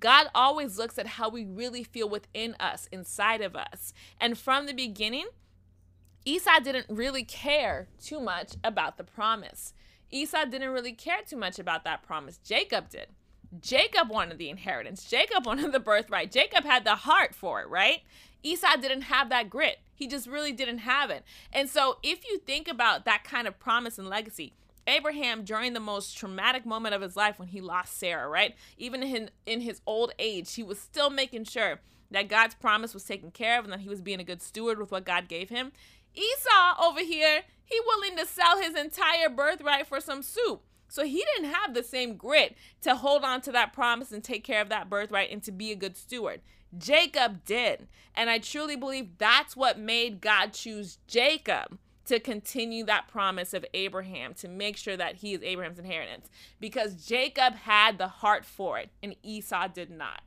Speaker 1: God always looks at how we really feel within us, inside of us. And from the beginning, Esau didn't really care too much about the promise. Esau didn't really care too much about that promise. Jacob did. Jacob wanted the inheritance. Jacob wanted the birthright. Jacob had the heart for it, right? Esau didn't have that grit. He just really didn't have it. And so, if you think about that kind of promise and legacy, Abraham, during the most traumatic moment of his life when he lost Sarah, right? Even in, in his old age, he was still making sure that God's promise was taken care of and that he was being a good steward with what God gave him. Esau over here, he willing to sell his entire birthright for some soup. So he didn't have the same grit to hold on to that promise and take care of that birthright and to be a good steward. Jacob did. And I truly believe that's what made God choose Jacob to continue that promise of Abraham, to make sure that he is Abraham's inheritance, because Jacob had the heart for it and Esau did not.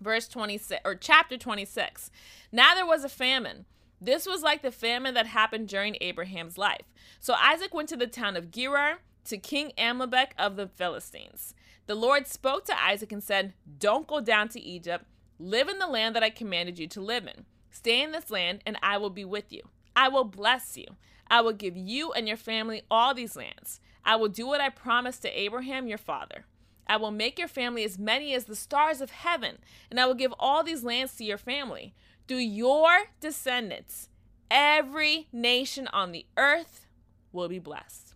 Speaker 1: Verse 26 or chapter 26. Now there was a famine. This was like the famine that happened during Abraham's life. So Isaac went to the town of Gerar to King Amalek of the Philistines. The Lord spoke to Isaac and said, Don't go down to Egypt. Live in the land that I commanded you to live in. Stay in this land, and I will be with you. I will bless you. I will give you and your family all these lands. I will do what I promised to Abraham your father. I will make your family as many as the stars of heaven, and I will give all these lands to your family. Through your descendants, every nation on the earth will be blessed.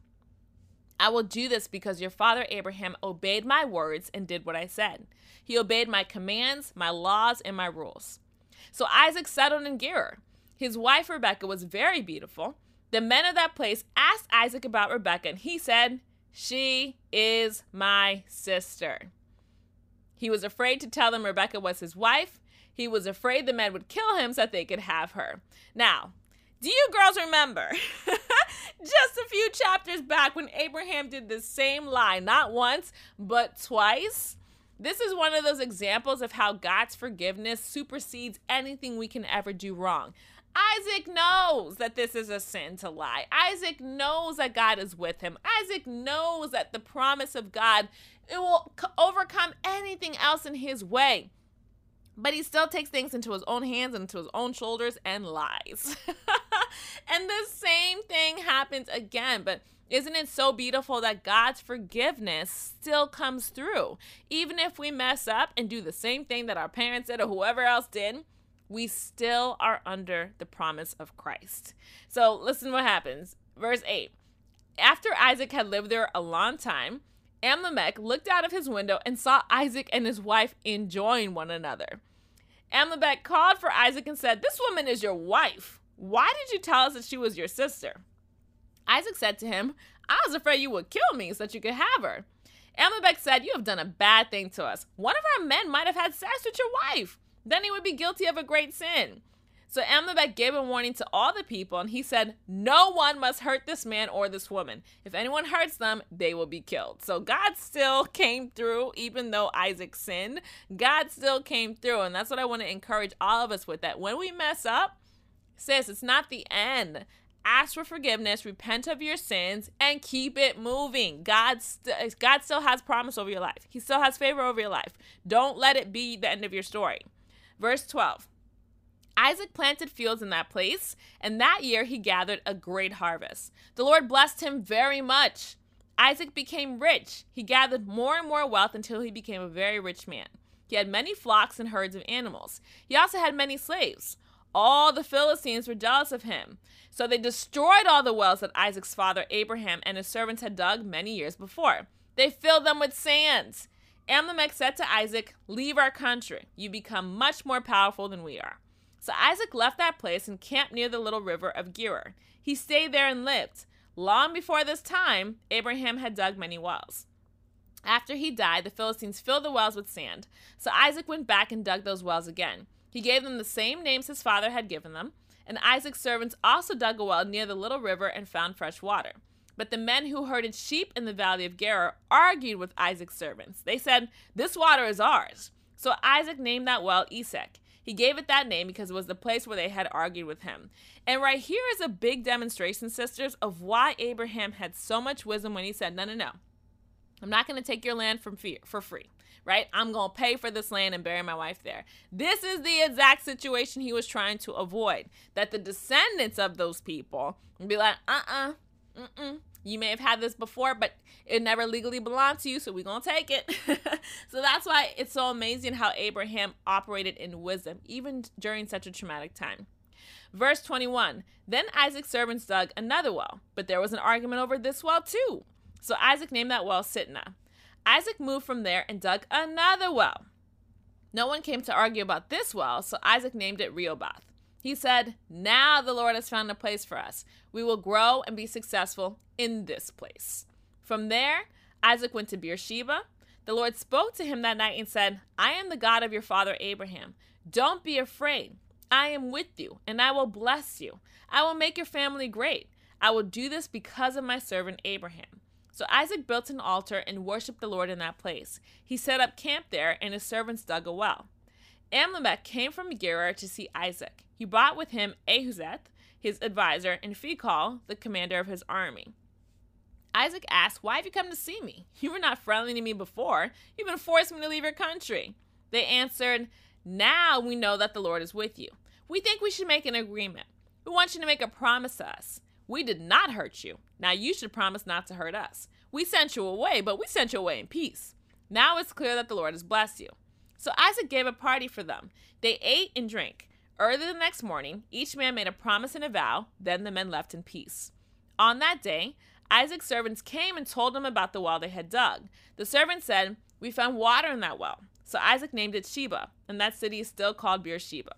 Speaker 1: I will do this because your father Abraham obeyed my words and did what I said. He obeyed my commands, my laws, and my rules. So Isaac settled in Gerar. His wife Rebecca was very beautiful. The men of that place asked Isaac about Rebecca, and he said, She is my sister. He was afraid to tell them Rebecca was his wife. He was afraid the men would kill him so that they could have her. Now, do you girls remember just a few chapters back when Abraham did the same lie, not once, but twice? This is one of those examples of how God's forgiveness supersedes anything we can ever do wrong. Isaac knows that this is a sin to lie. Isaac knows that God is with him. Isaac knows that the promise of God it will overcome anything else in his way. But he still takes things into his own hands and into his own shoulders and lies. and the same thing happens again, but isn't it so beautiful that God's forgiveness still comes through? Even if we mess up and do the same thing that our parents did or whoever else did, we still are under the promise of Christ. So listen what happens. Verse 8. After Isaac had lived there a long time, Amalek looked out of his window and saw Isaac and his wife enjoying one another. Amalek called for Isaac and said, This woman is your wife. Why did you tell us that she was your sister? Isaac said to him, I was afraid you would kill me so that you could have her. Amalek said, You have done a bad thing to us. One of our men might have had sex with your wife. Then he would be guilty of a great sin. So Amalek gave a warning to all the people, and he said, No one must hurt this man or this woman. If anyone hurts them, they will be killed. So God still came through, even though Isaac sinned. God still came through. And that's what I want to encourage all of us with that when we mess up, sis, it's not the end. Ask for forgiveness, repent of your sins, and keep it moving. God, st- God still has promise over your life. He still has favor over your life. Don't let it be the end of your story. Verse 12 Isaac planted fields in that place, and that year he gathered a great harvest. The Lord blessed him very much. Isaac became rich. He gathered more and more wealth until he became a very rich man. He had many flocks and herds of animals. He also had many slaves. All the Philistines were jealous of him. So they destroyed all the wells that Isaac's father Abraham and his servants had dug many years before. They filled them with sand. Amalek said to Isaac, Leave our country. You become much more powerful than we are. So Isaac left that place and camped near the little river of Gerar. He stayed there and lived. Long before this time, Abraham had dug many wells. After he died, the Philistines filled the wells with sand. So Isaac went back and dug those wells again. He gave them the same names his father had given them. And Isaac's servants also dug a well near the little river and found fresh water. But the men who herded sheep in the valley of Gerar argued with Isaac's servants. They said, This water is ours. So Isaac named that well Esek. He gave it that name because it was the place where they had argued with him. And right here is a big demonstration, sisters, of why Abraham had so much wisdom when he said, No, no, no. I'm not going to take your land from fear, for free, right? I'm going to pay for this land and bury my wife there. This is the exact situation he was trying to avoid. That the descendants of those people would be like, uh uh-uh, uh, you may have had this before, but it never legally belonged to you, so we're going to take it. so that's why it's so amazing how Abraham operated in wisdom, even during such a traumatic time. Verse 21 Then Isaac's servants dug another well, but there was an argument over this well too. So Isaac named that well Sitnah. Isaac moved from there and dug another well. No one came to argue about this well, so Isaac named it Rehoboth. He said, Now the Lord has found a place for us. We will grow and be successful in this place. From there, Isaac went to Beersheba. The Lord spoke to him that night and said, I am the God of your father Abraham. Don't be afraid. I am with you, and I will bless you. I will make your family great. I will do this because of my servant Abraham. So Isaac built an altar and worshipped the Lord in that place. He set up camp there, and his servants dug a well. Amalek came from Gerar to see Isaac. He brought with him Ahuzeth, his advisor, and Phicol, the commander of his army. Isaac asked, Why have you come to see me? You were not friendly to me before. You've been forcing me to leave your country. They answered, Now we know that the Lord is with you. We think we should make an agreement. We want you to make a promise to us. We did not hurt you. Now you should promise not to hurt us. We sent you away, but we sent you away in peace. Now it's clear that the Lord has blessed you. So Isaac gave a party for them. They ate and drank. Early the next morning, each man made a promise and a vow. Then the men left in peace. On that day, Isaac's servants came and told him about the well they had dug. The servants said, We found water in that well. So Isaac named it Sheba, and that city is still called Beersheba.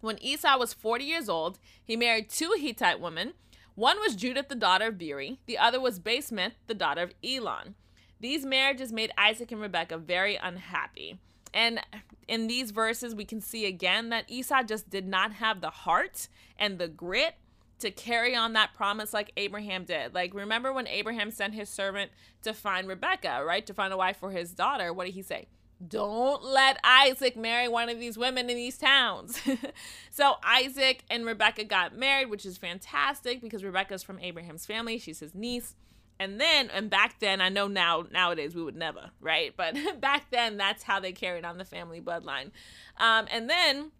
Speaker 1: When Esau was 40 years old, he married two Hittite women. One was Judith, the daughter of Beeri, the other was Basemath, the daughter of Elon. These marriages made Isaac and Rebekah very unhappy. And in these verses, we can see again that Esau just did not have the heart and the grit to carry on that promise like Abraham did. Like, remember when Abraham sent his servant to find Rebecca, right? To find a wife for his daughter. What did he say? Don't let Isaac marry one of these women in these towns. so Isaac and Rebecca got married, which is fantastic because Rebecca's from Abraham's family. She's his niece. And then, and back then, I know now, nowadays we would never, right? But back then, that's how they carried on the family bloodline. Um, and then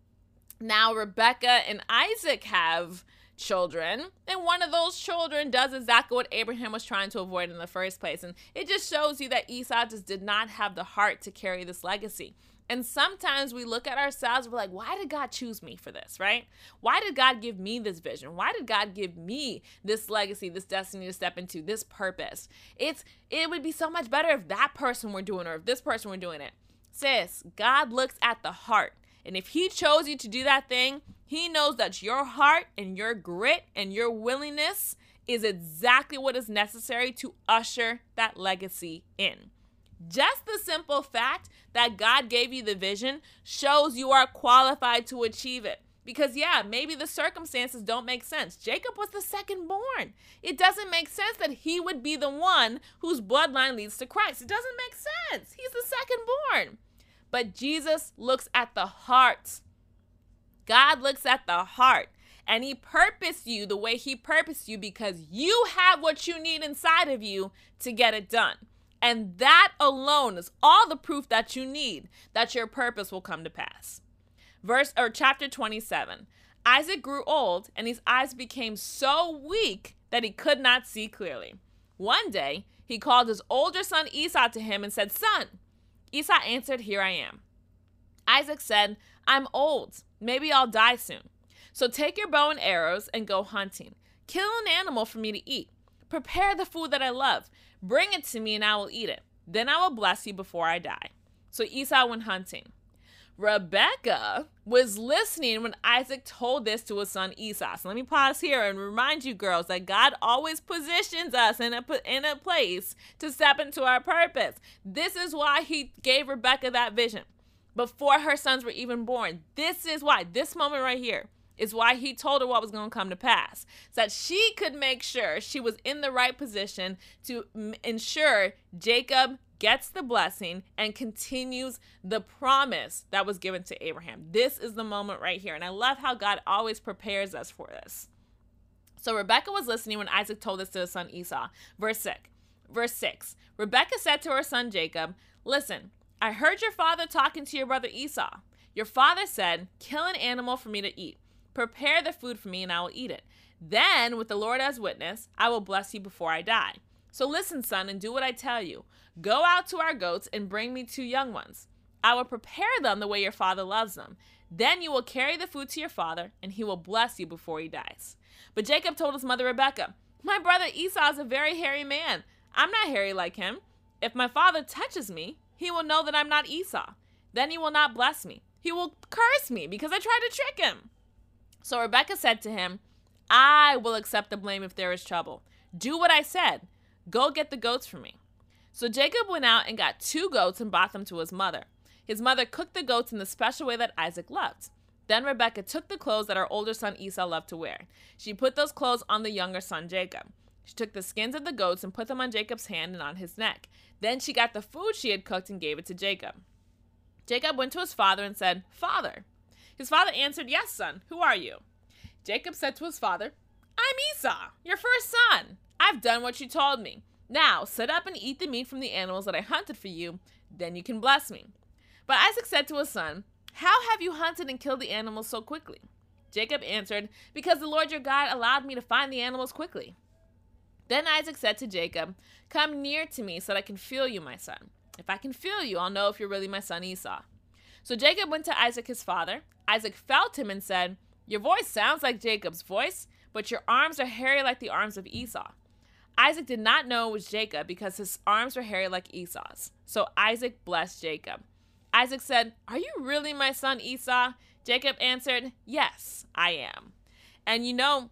Speaker 1: now Rebecca and Isaac have children, and one of those children does exactly what Abraham was trying to avoid in the first place. And it just shows you that Esau just did not have the heart to carry this legacy. And sometimes we look at ourselves, we're like, why did God choose me for this, right? Why did God give me this vision? Why did God give me this legacy, this destiny to step into, this purpose? It's it would be so much better if that person were doing it or if this person were doing it. Sis, God looks at the heart. And if he chose you to do that thing, he knows that your heart and your grit and your willingness is exactly what is necessary to usher that legacy in. Just the simple fact that God gave you the vision shows you are qualified to achieve it. Because, yeah, maybe the circumstances don't make sense. Jacob was the second born. It doesn't make sense that he would be the one whose bloodline leads to Christ. It doesn't make sense. He's the second born. But Jesus looks at the heart. God looks at the heart. And he purposed you the way he purposed you because you have what you need inside of you to get it done. And that alone is all the proof that you need that your purpose will come to pass. Verse or chapter 27. Isaac grew old and his eyes became so weak that he could not see clearly. One day, he called his older son Esau to him and said, Son. Esau answered, Here I am. Isaac said, I'm old. Maybe I'll die soon. So take your bow and arrows and go hunting. Kill an animal for me to eat. Prepare the food that I love. Bring it to me and I will eat it. Then I will bless you before I die. So Esau went hunting. Rebecca was listening when Isaac told this to his son Esau. So let me pause here and remind you, girls, that God always positions us in a in a place to step into our purpose. This is why He gave Rebecca that vision before her sons were even born. This is why this moment right here is why he told her what was going to come to pass so that she could make sure she was in the right position to m- ensure Jacob gets the blessing and continues the promise that was given to Abraham. This is the moment right here. And I love how God always prepares us for this. So Rebecca was listening when Isaac told this to his son Esau. Verse 6. Verse 6. Rebecca said to her son Jacob, Listen, I heard your father talking to your brother Esau. Your father said, Kill an animal for me to eat. Prepare the food for me, and I will eat it. Then, with the Lord as witness, I will bless you before I die. So listen, son, and do what I tell you. Go out to our goats and bring me two young ones. I will prepare them the way your father loves them. Then you will carry the food to your father, and he will bless you before he dies. But Jacob told his mother Rebekah, My brother Esau is a very hairy man. I'm not hairy like him. If my father touches me, he will know that I'm not Esau. Then he will not bless me. He will curse me because I tried to trick him. So Rebecca said to him, I will accept the blame if there is trouble. Do what I said. Go get the goats for me. So Jacob went out and got two goats and brought them to his mother. His mother cooked the goats in the special way that Isaac loved. Then Rebekah took the clothes that her older son Esau loved to wear. She put those clothes on the younger son Jacob. She took the skins of the goats and put them on Jacob's hand and on his neck. Then she got the food she had cooked and gave it to Jacob. Jacob went to his father and said, Father. His father answered, Yes, son. Who are you? Jacob said to his father, I'm Esau, your first son. I've done what you told me. Now sit up and eat the meat from the animals that I hunted for you, then you can bless me. But Isaac said to his son, How have you hunted and killed the animals so quickly? Jacob answered, Because the Lord your God allowed me to find the animals quickly. Then Isaac said to Jacob, Come near to me so that I can feel you, my son. If I can feel you, I'll know if you're really my son Esau. So Jacob went to Isaac his father. Isaac felt him and said, Your voice sounds like Jacob's voice, but your arms are hairy like the arms of Esau. Isaac did not know it was Jacob because his arms were hairy like Esau's. So Isaac blessed Jacob. Isaac said, Are you really my son Esau? Jacob answered, Yes, I am. And you know,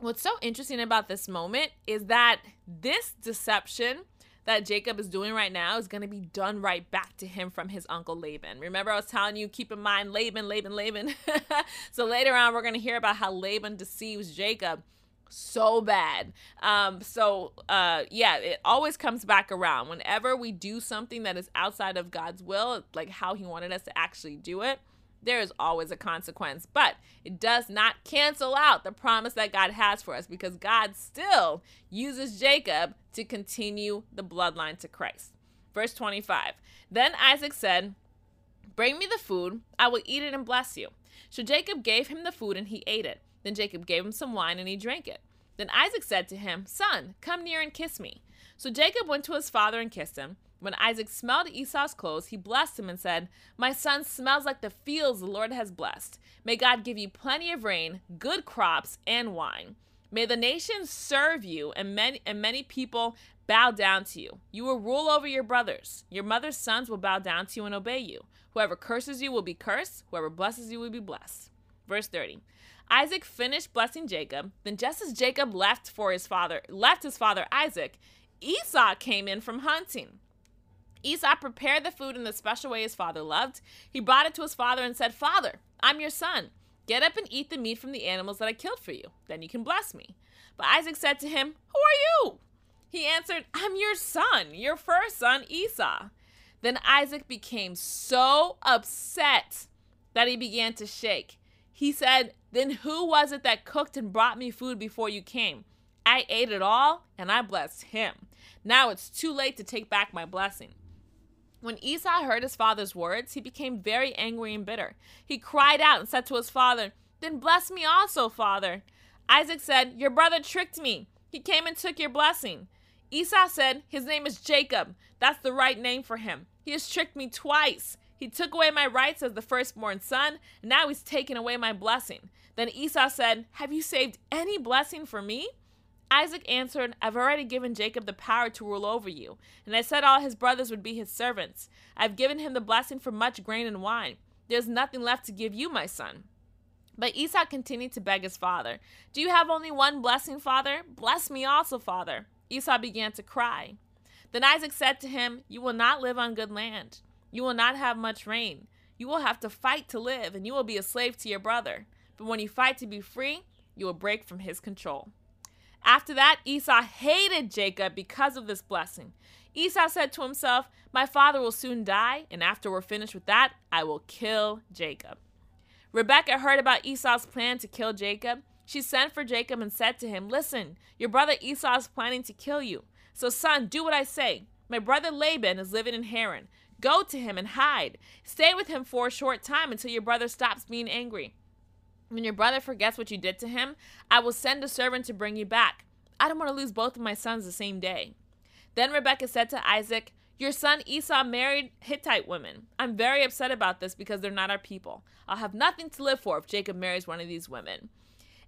Speaker 1: what's so interesting about this moment is that this deception that Jacob is doing right now is going to be done right back to him from his uncle Laban. Remember, I was telling you, keep in mind Laban, Laban, Laban. so later on, we're going to hear about how Laban deceives Jacob so bad. Um, so uh, yeah, it always comes back around. Whenever we do something that is outside of God's will, like how He wanted us to actually do it, there is always a consequence. But it does not cancel out the promise that God has for us because God still uses Jacob to continue the bloodline to Christ. Verse 25 Then Isaac said, Bring me the food, I will eat it and bless you. So Jacob gave him the food and he ate it. Then Jacob gave him some wine and he drank it. Then Isaac said to him, Son, come near and kiss me. So Jacob went to his father and kissed him. When Isaac smelled Esau's clothes, he blessed him and said, My son smells like the fields the Lord has blessed. May God give you plenty of rain, good crops, and wine. May the nations serve you, and many, and many people bow down to you. You will rule over your brothers. Your mother's sons will bow down to you and obey you. Whoever curses you will be cursed, whoever blesses you will be blessed. Verse 30. Isaac finished blessing Jacob. Then just as Jacob left for his father, left his father Isaac, Esau came in from hunting. Esau prepared the food in the special way his father loved. He brought it to his father and said, Father, I'm your son. Get up and eat the meat from the animals that I killed for you. Then you can bless me. But Isaac said to him, Who are you? He answered, I'm your son, your first son, Esau. Then Isaac became so upset that he began to shake. He said, Then who was it that cooked and brought me food before you came? I ate it all and I blessed him. Now it's too late to take back my blessing. When Esau heard his father's words, he became very angry and bitter. He cried out and said to his father, Then bless me also, father. Isaac said, Your brother tricked me. He came and took your blessing. Esau said, His name is Jacob. That's the right name for him. He has tricked me twice. He took away my rights as the firstborn son, and now he's taken away my blessing. Then Esau said, Have you saved any blessing for me? Isaac answered, I've already given Jacob the power to rule over you, and I said all his brothers would be his servants. I've given him the blessing for much grain and wine. There's nothing left to give you, my son. But Esau continued to beg his father, Do you have only one blessing, father? Bless me also, father. Esau began to cry. Then Isaac said to him, You will not live on good land. You will not have much rain. You will have to fight to live, and you will be a slave to your brother. But when you fight to be free, you will break from his control. After that, Esau hated Jacob because of this blessing. Esau said to himself, My father will soon die, and after we're finished with that, I will kill Jacob. Rebekah heard about Esau's plan to kill Jacob. She sent for Jacob and said to him, Listen, your brother Esau is planning to kill you. So, son, do what I say. My brother Laban is living in Haran. Go to him and hide. Stay with him for a short time until your brother stops being angry. When your brother forgets what you did to him, I will send a servant to bring you back. I don't want to lose both of my sons the same day. Then Rebekah said to Isaac, Your son Esau married Hittite women. I'm very upset about this because they're not our people. I'll have nothing to live for if Jacob marries one of these women.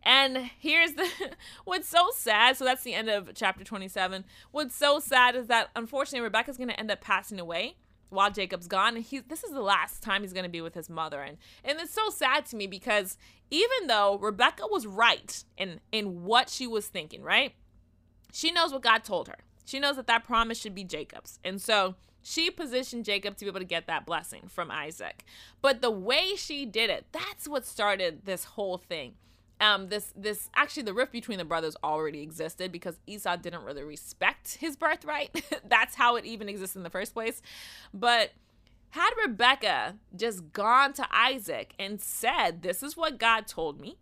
Speaker 1: And here's the what's so sad. So that's the end of chapter 27. What's so sad is that unfortunately Rebecca's going to end up passing away while Jacob's gone. And he this is the last time he's going to be with his mother. And and it's so sad to me because even though Rebecca was right in in what she was thinking, right? She knows what God told her. She knows that that promise should be Jacob's. And so she positioned Jacob to be able to get that blessing from Isaac. But the way she did it, that's what started this whole thing. Um, this this actually the rift between the brothers already existed because Esau didn't really respect his birthright. that's how it even exists in the first place. But had Rebecca just gone to Isaac and said, This is what God told me,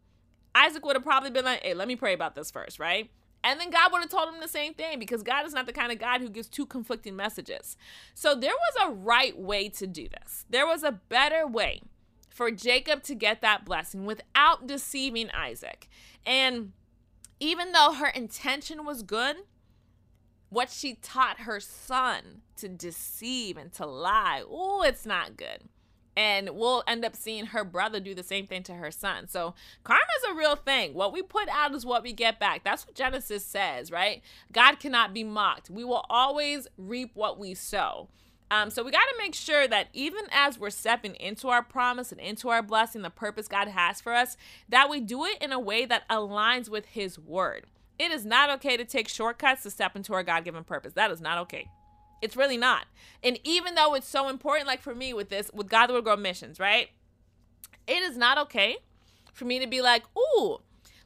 Speaker 1: Isaac would have probably been like, Hey, let me pray about this first, right? And then God would have told him the same thing because God is not the kind of God who gives two conflicting messages. So there was a right way to do this. There was a better way for Jacob to get that blessing without deceiving Isaac. And even though her intention was good, what she taught her son to deceive and to lie, oh, it's not good and we'll end up seeing her brother do the same thing to her son. So karma is a real thing. What we put out is what we get back. That's what Genesis says, right? God cannot be mocked. We will always reap what we sow. Um, so we got to make sure that even as we're stepping into our promise and into our blessing, the purpose God has for us, that we do it in a way that aligns with His word. It is not okay to take shortcuts to step into our God given purpose. That is not okay. It's really not. And even though it's so important, like for me with this, with God Will Grow missions, right? It is not okay for me to be like, ooh,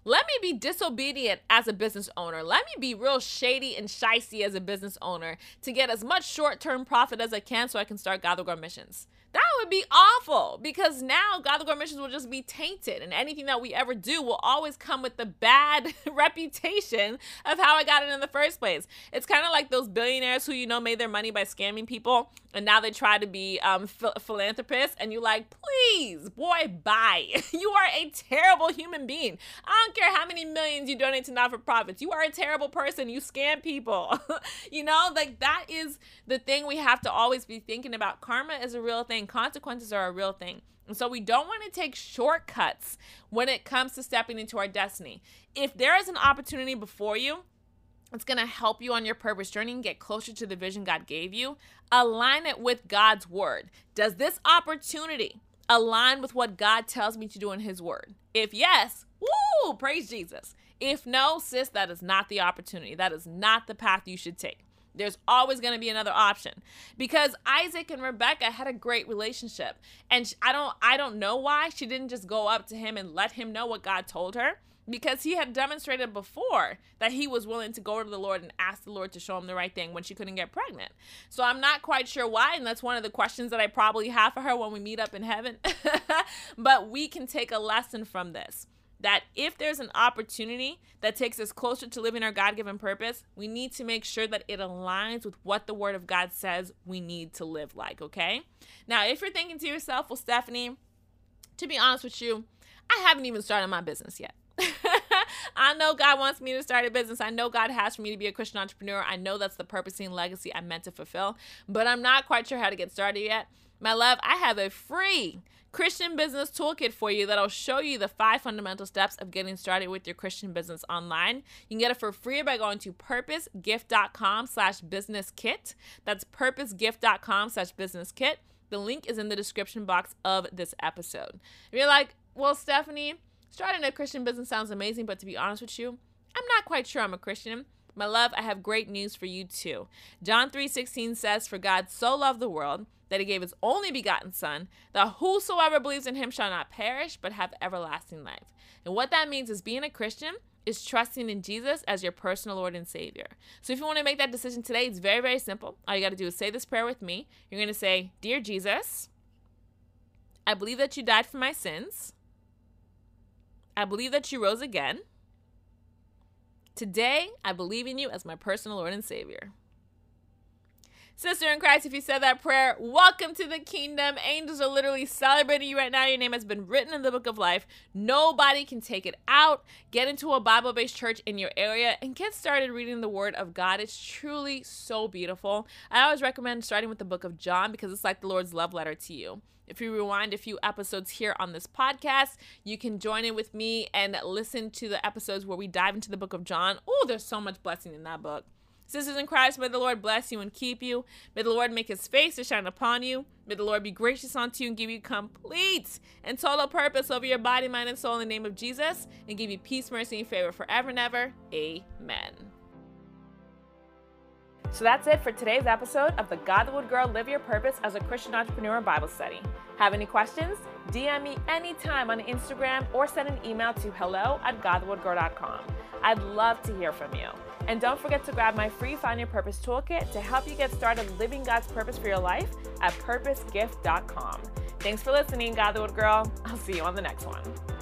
Speaker 1: let me be disobedient as a business owner. Let me be real shady and shisty as a business owner to get as much short term profit as I can so I can start Will Grow missions. That would be awful because now God the missions will just be tainted, and anything that we ever do will always come with the bad reputation of how I got it in the first place. It's kind of like those billionaires who you know made their money by scamming people, and now they try to be um, ph- philanthropists, and you're like, please, boy, bye. you are a terrible human being. I don't care how many millions you donate to not for profits. You are a terrible person. You scam people. you know, like that is the thing we have to always be thinking about. Karma is a real thing thing. Consequences are a real thing. And so we don't want to take shortcuts when it comes to stepping into our destiny. If there is an opportunity before you, it's going to help you on your purpose journey and get closer to the vision God gave you. Align it with God's word. Does this opportunity align with what God tells me to do in his word? If yes, woo, praise Jesus. If no, sis, that is not the opportunity. That is not the path you should take. There's always going to be another option because Isaac and Rebecca had a great relationship. And I don't I don't know why she didn't just go up to him and let him know what God told her because he had demonstrated before that he was willing to go to the Lord and ask the Lord to show him the right thing when she couldn't get pregnant. So I'm not quite sure why, and that's one of the questions that I probably have for her when we meet up in heaven. but we can take a lesson from this that if there's an opportunity that takes us closer to living our God given purpose, we need to make sure that it aligns with what the Word of God says we need to live like, okay? Now, if you're thinking to yourself, well, Stephanie, to be honest with you, I haven't even started my business yet. I know God wants me to start a business. I know God has for me to be a Christian entrepreneur. I know that's the purpose and legacy I'm meant to fulfill, but I'm not quite sure how to get started yet. My love, I have a free Christian business toolkit for you that'll show you the five fundamental steps of getting started with your Christian business online. You can get it for free by going to purposegift.com slash business kit. That's purposegift.com slash business kit. The link is in the description box of this episode. If you're like, well, Stephanie, starting a Christian business sounds amazing, but to be honest with you, I'm not quite sure I'm a Christian. My love, I have great news for you too. John 3:16 says, "For God so loved the world that he gave his only begotten son, that whosoever believes in him shall not perish but have everlasting life." And what that means is being a Christian is trusting in Jesus as your personal Lord and Savior. So if you want to make that decision today, it's very very simple. All you got to do is say this prayer with me. You're going to say, "Dear Jesus, I believe that you died for my sins. I believe that you rose again." Today, I believe in you as my personal Lord and Savior. Sister in Christ, if you said that prayer, welcome to the kingdom. Angels are literally celebrating you right now. Your name has been written in the book of life. Nobody can take it out. Get into a Bible based church in your area and get started reading the Word of God. It's truly so beautiful. I always recommend starting with the book of John because it's like the Lord's love letter to you. If you rewind a few episodes here on this podcast, you can join in with me and listen to the episodes where we dive into the book of John. Oh, there's so much blessing in that book. Sisters in Christ, may the Lord bless you and keep you. May the Lord make his face to shine upon you. May the Lord be gracious unto you and give you complete and total purpose over your body, mind, and soul in the name of Jesus and give you peace, mercy, and favor forever and ever. Amen. So that's it for today's episode of the Godly Wood Girl Live Your Purpose as a Christian Entrepreneur Bible Study. Have any questions? DM me anytime on Instagram or send an email to hello at godlywoodgirl.com. I'd love to hear from you. And don't forget to grab my free Find Your Purpose toolkit to help you get started living God's purpose for your life at purposegift.com. Thanks for listening, Godly Wood Girl. I'll see you on the next one.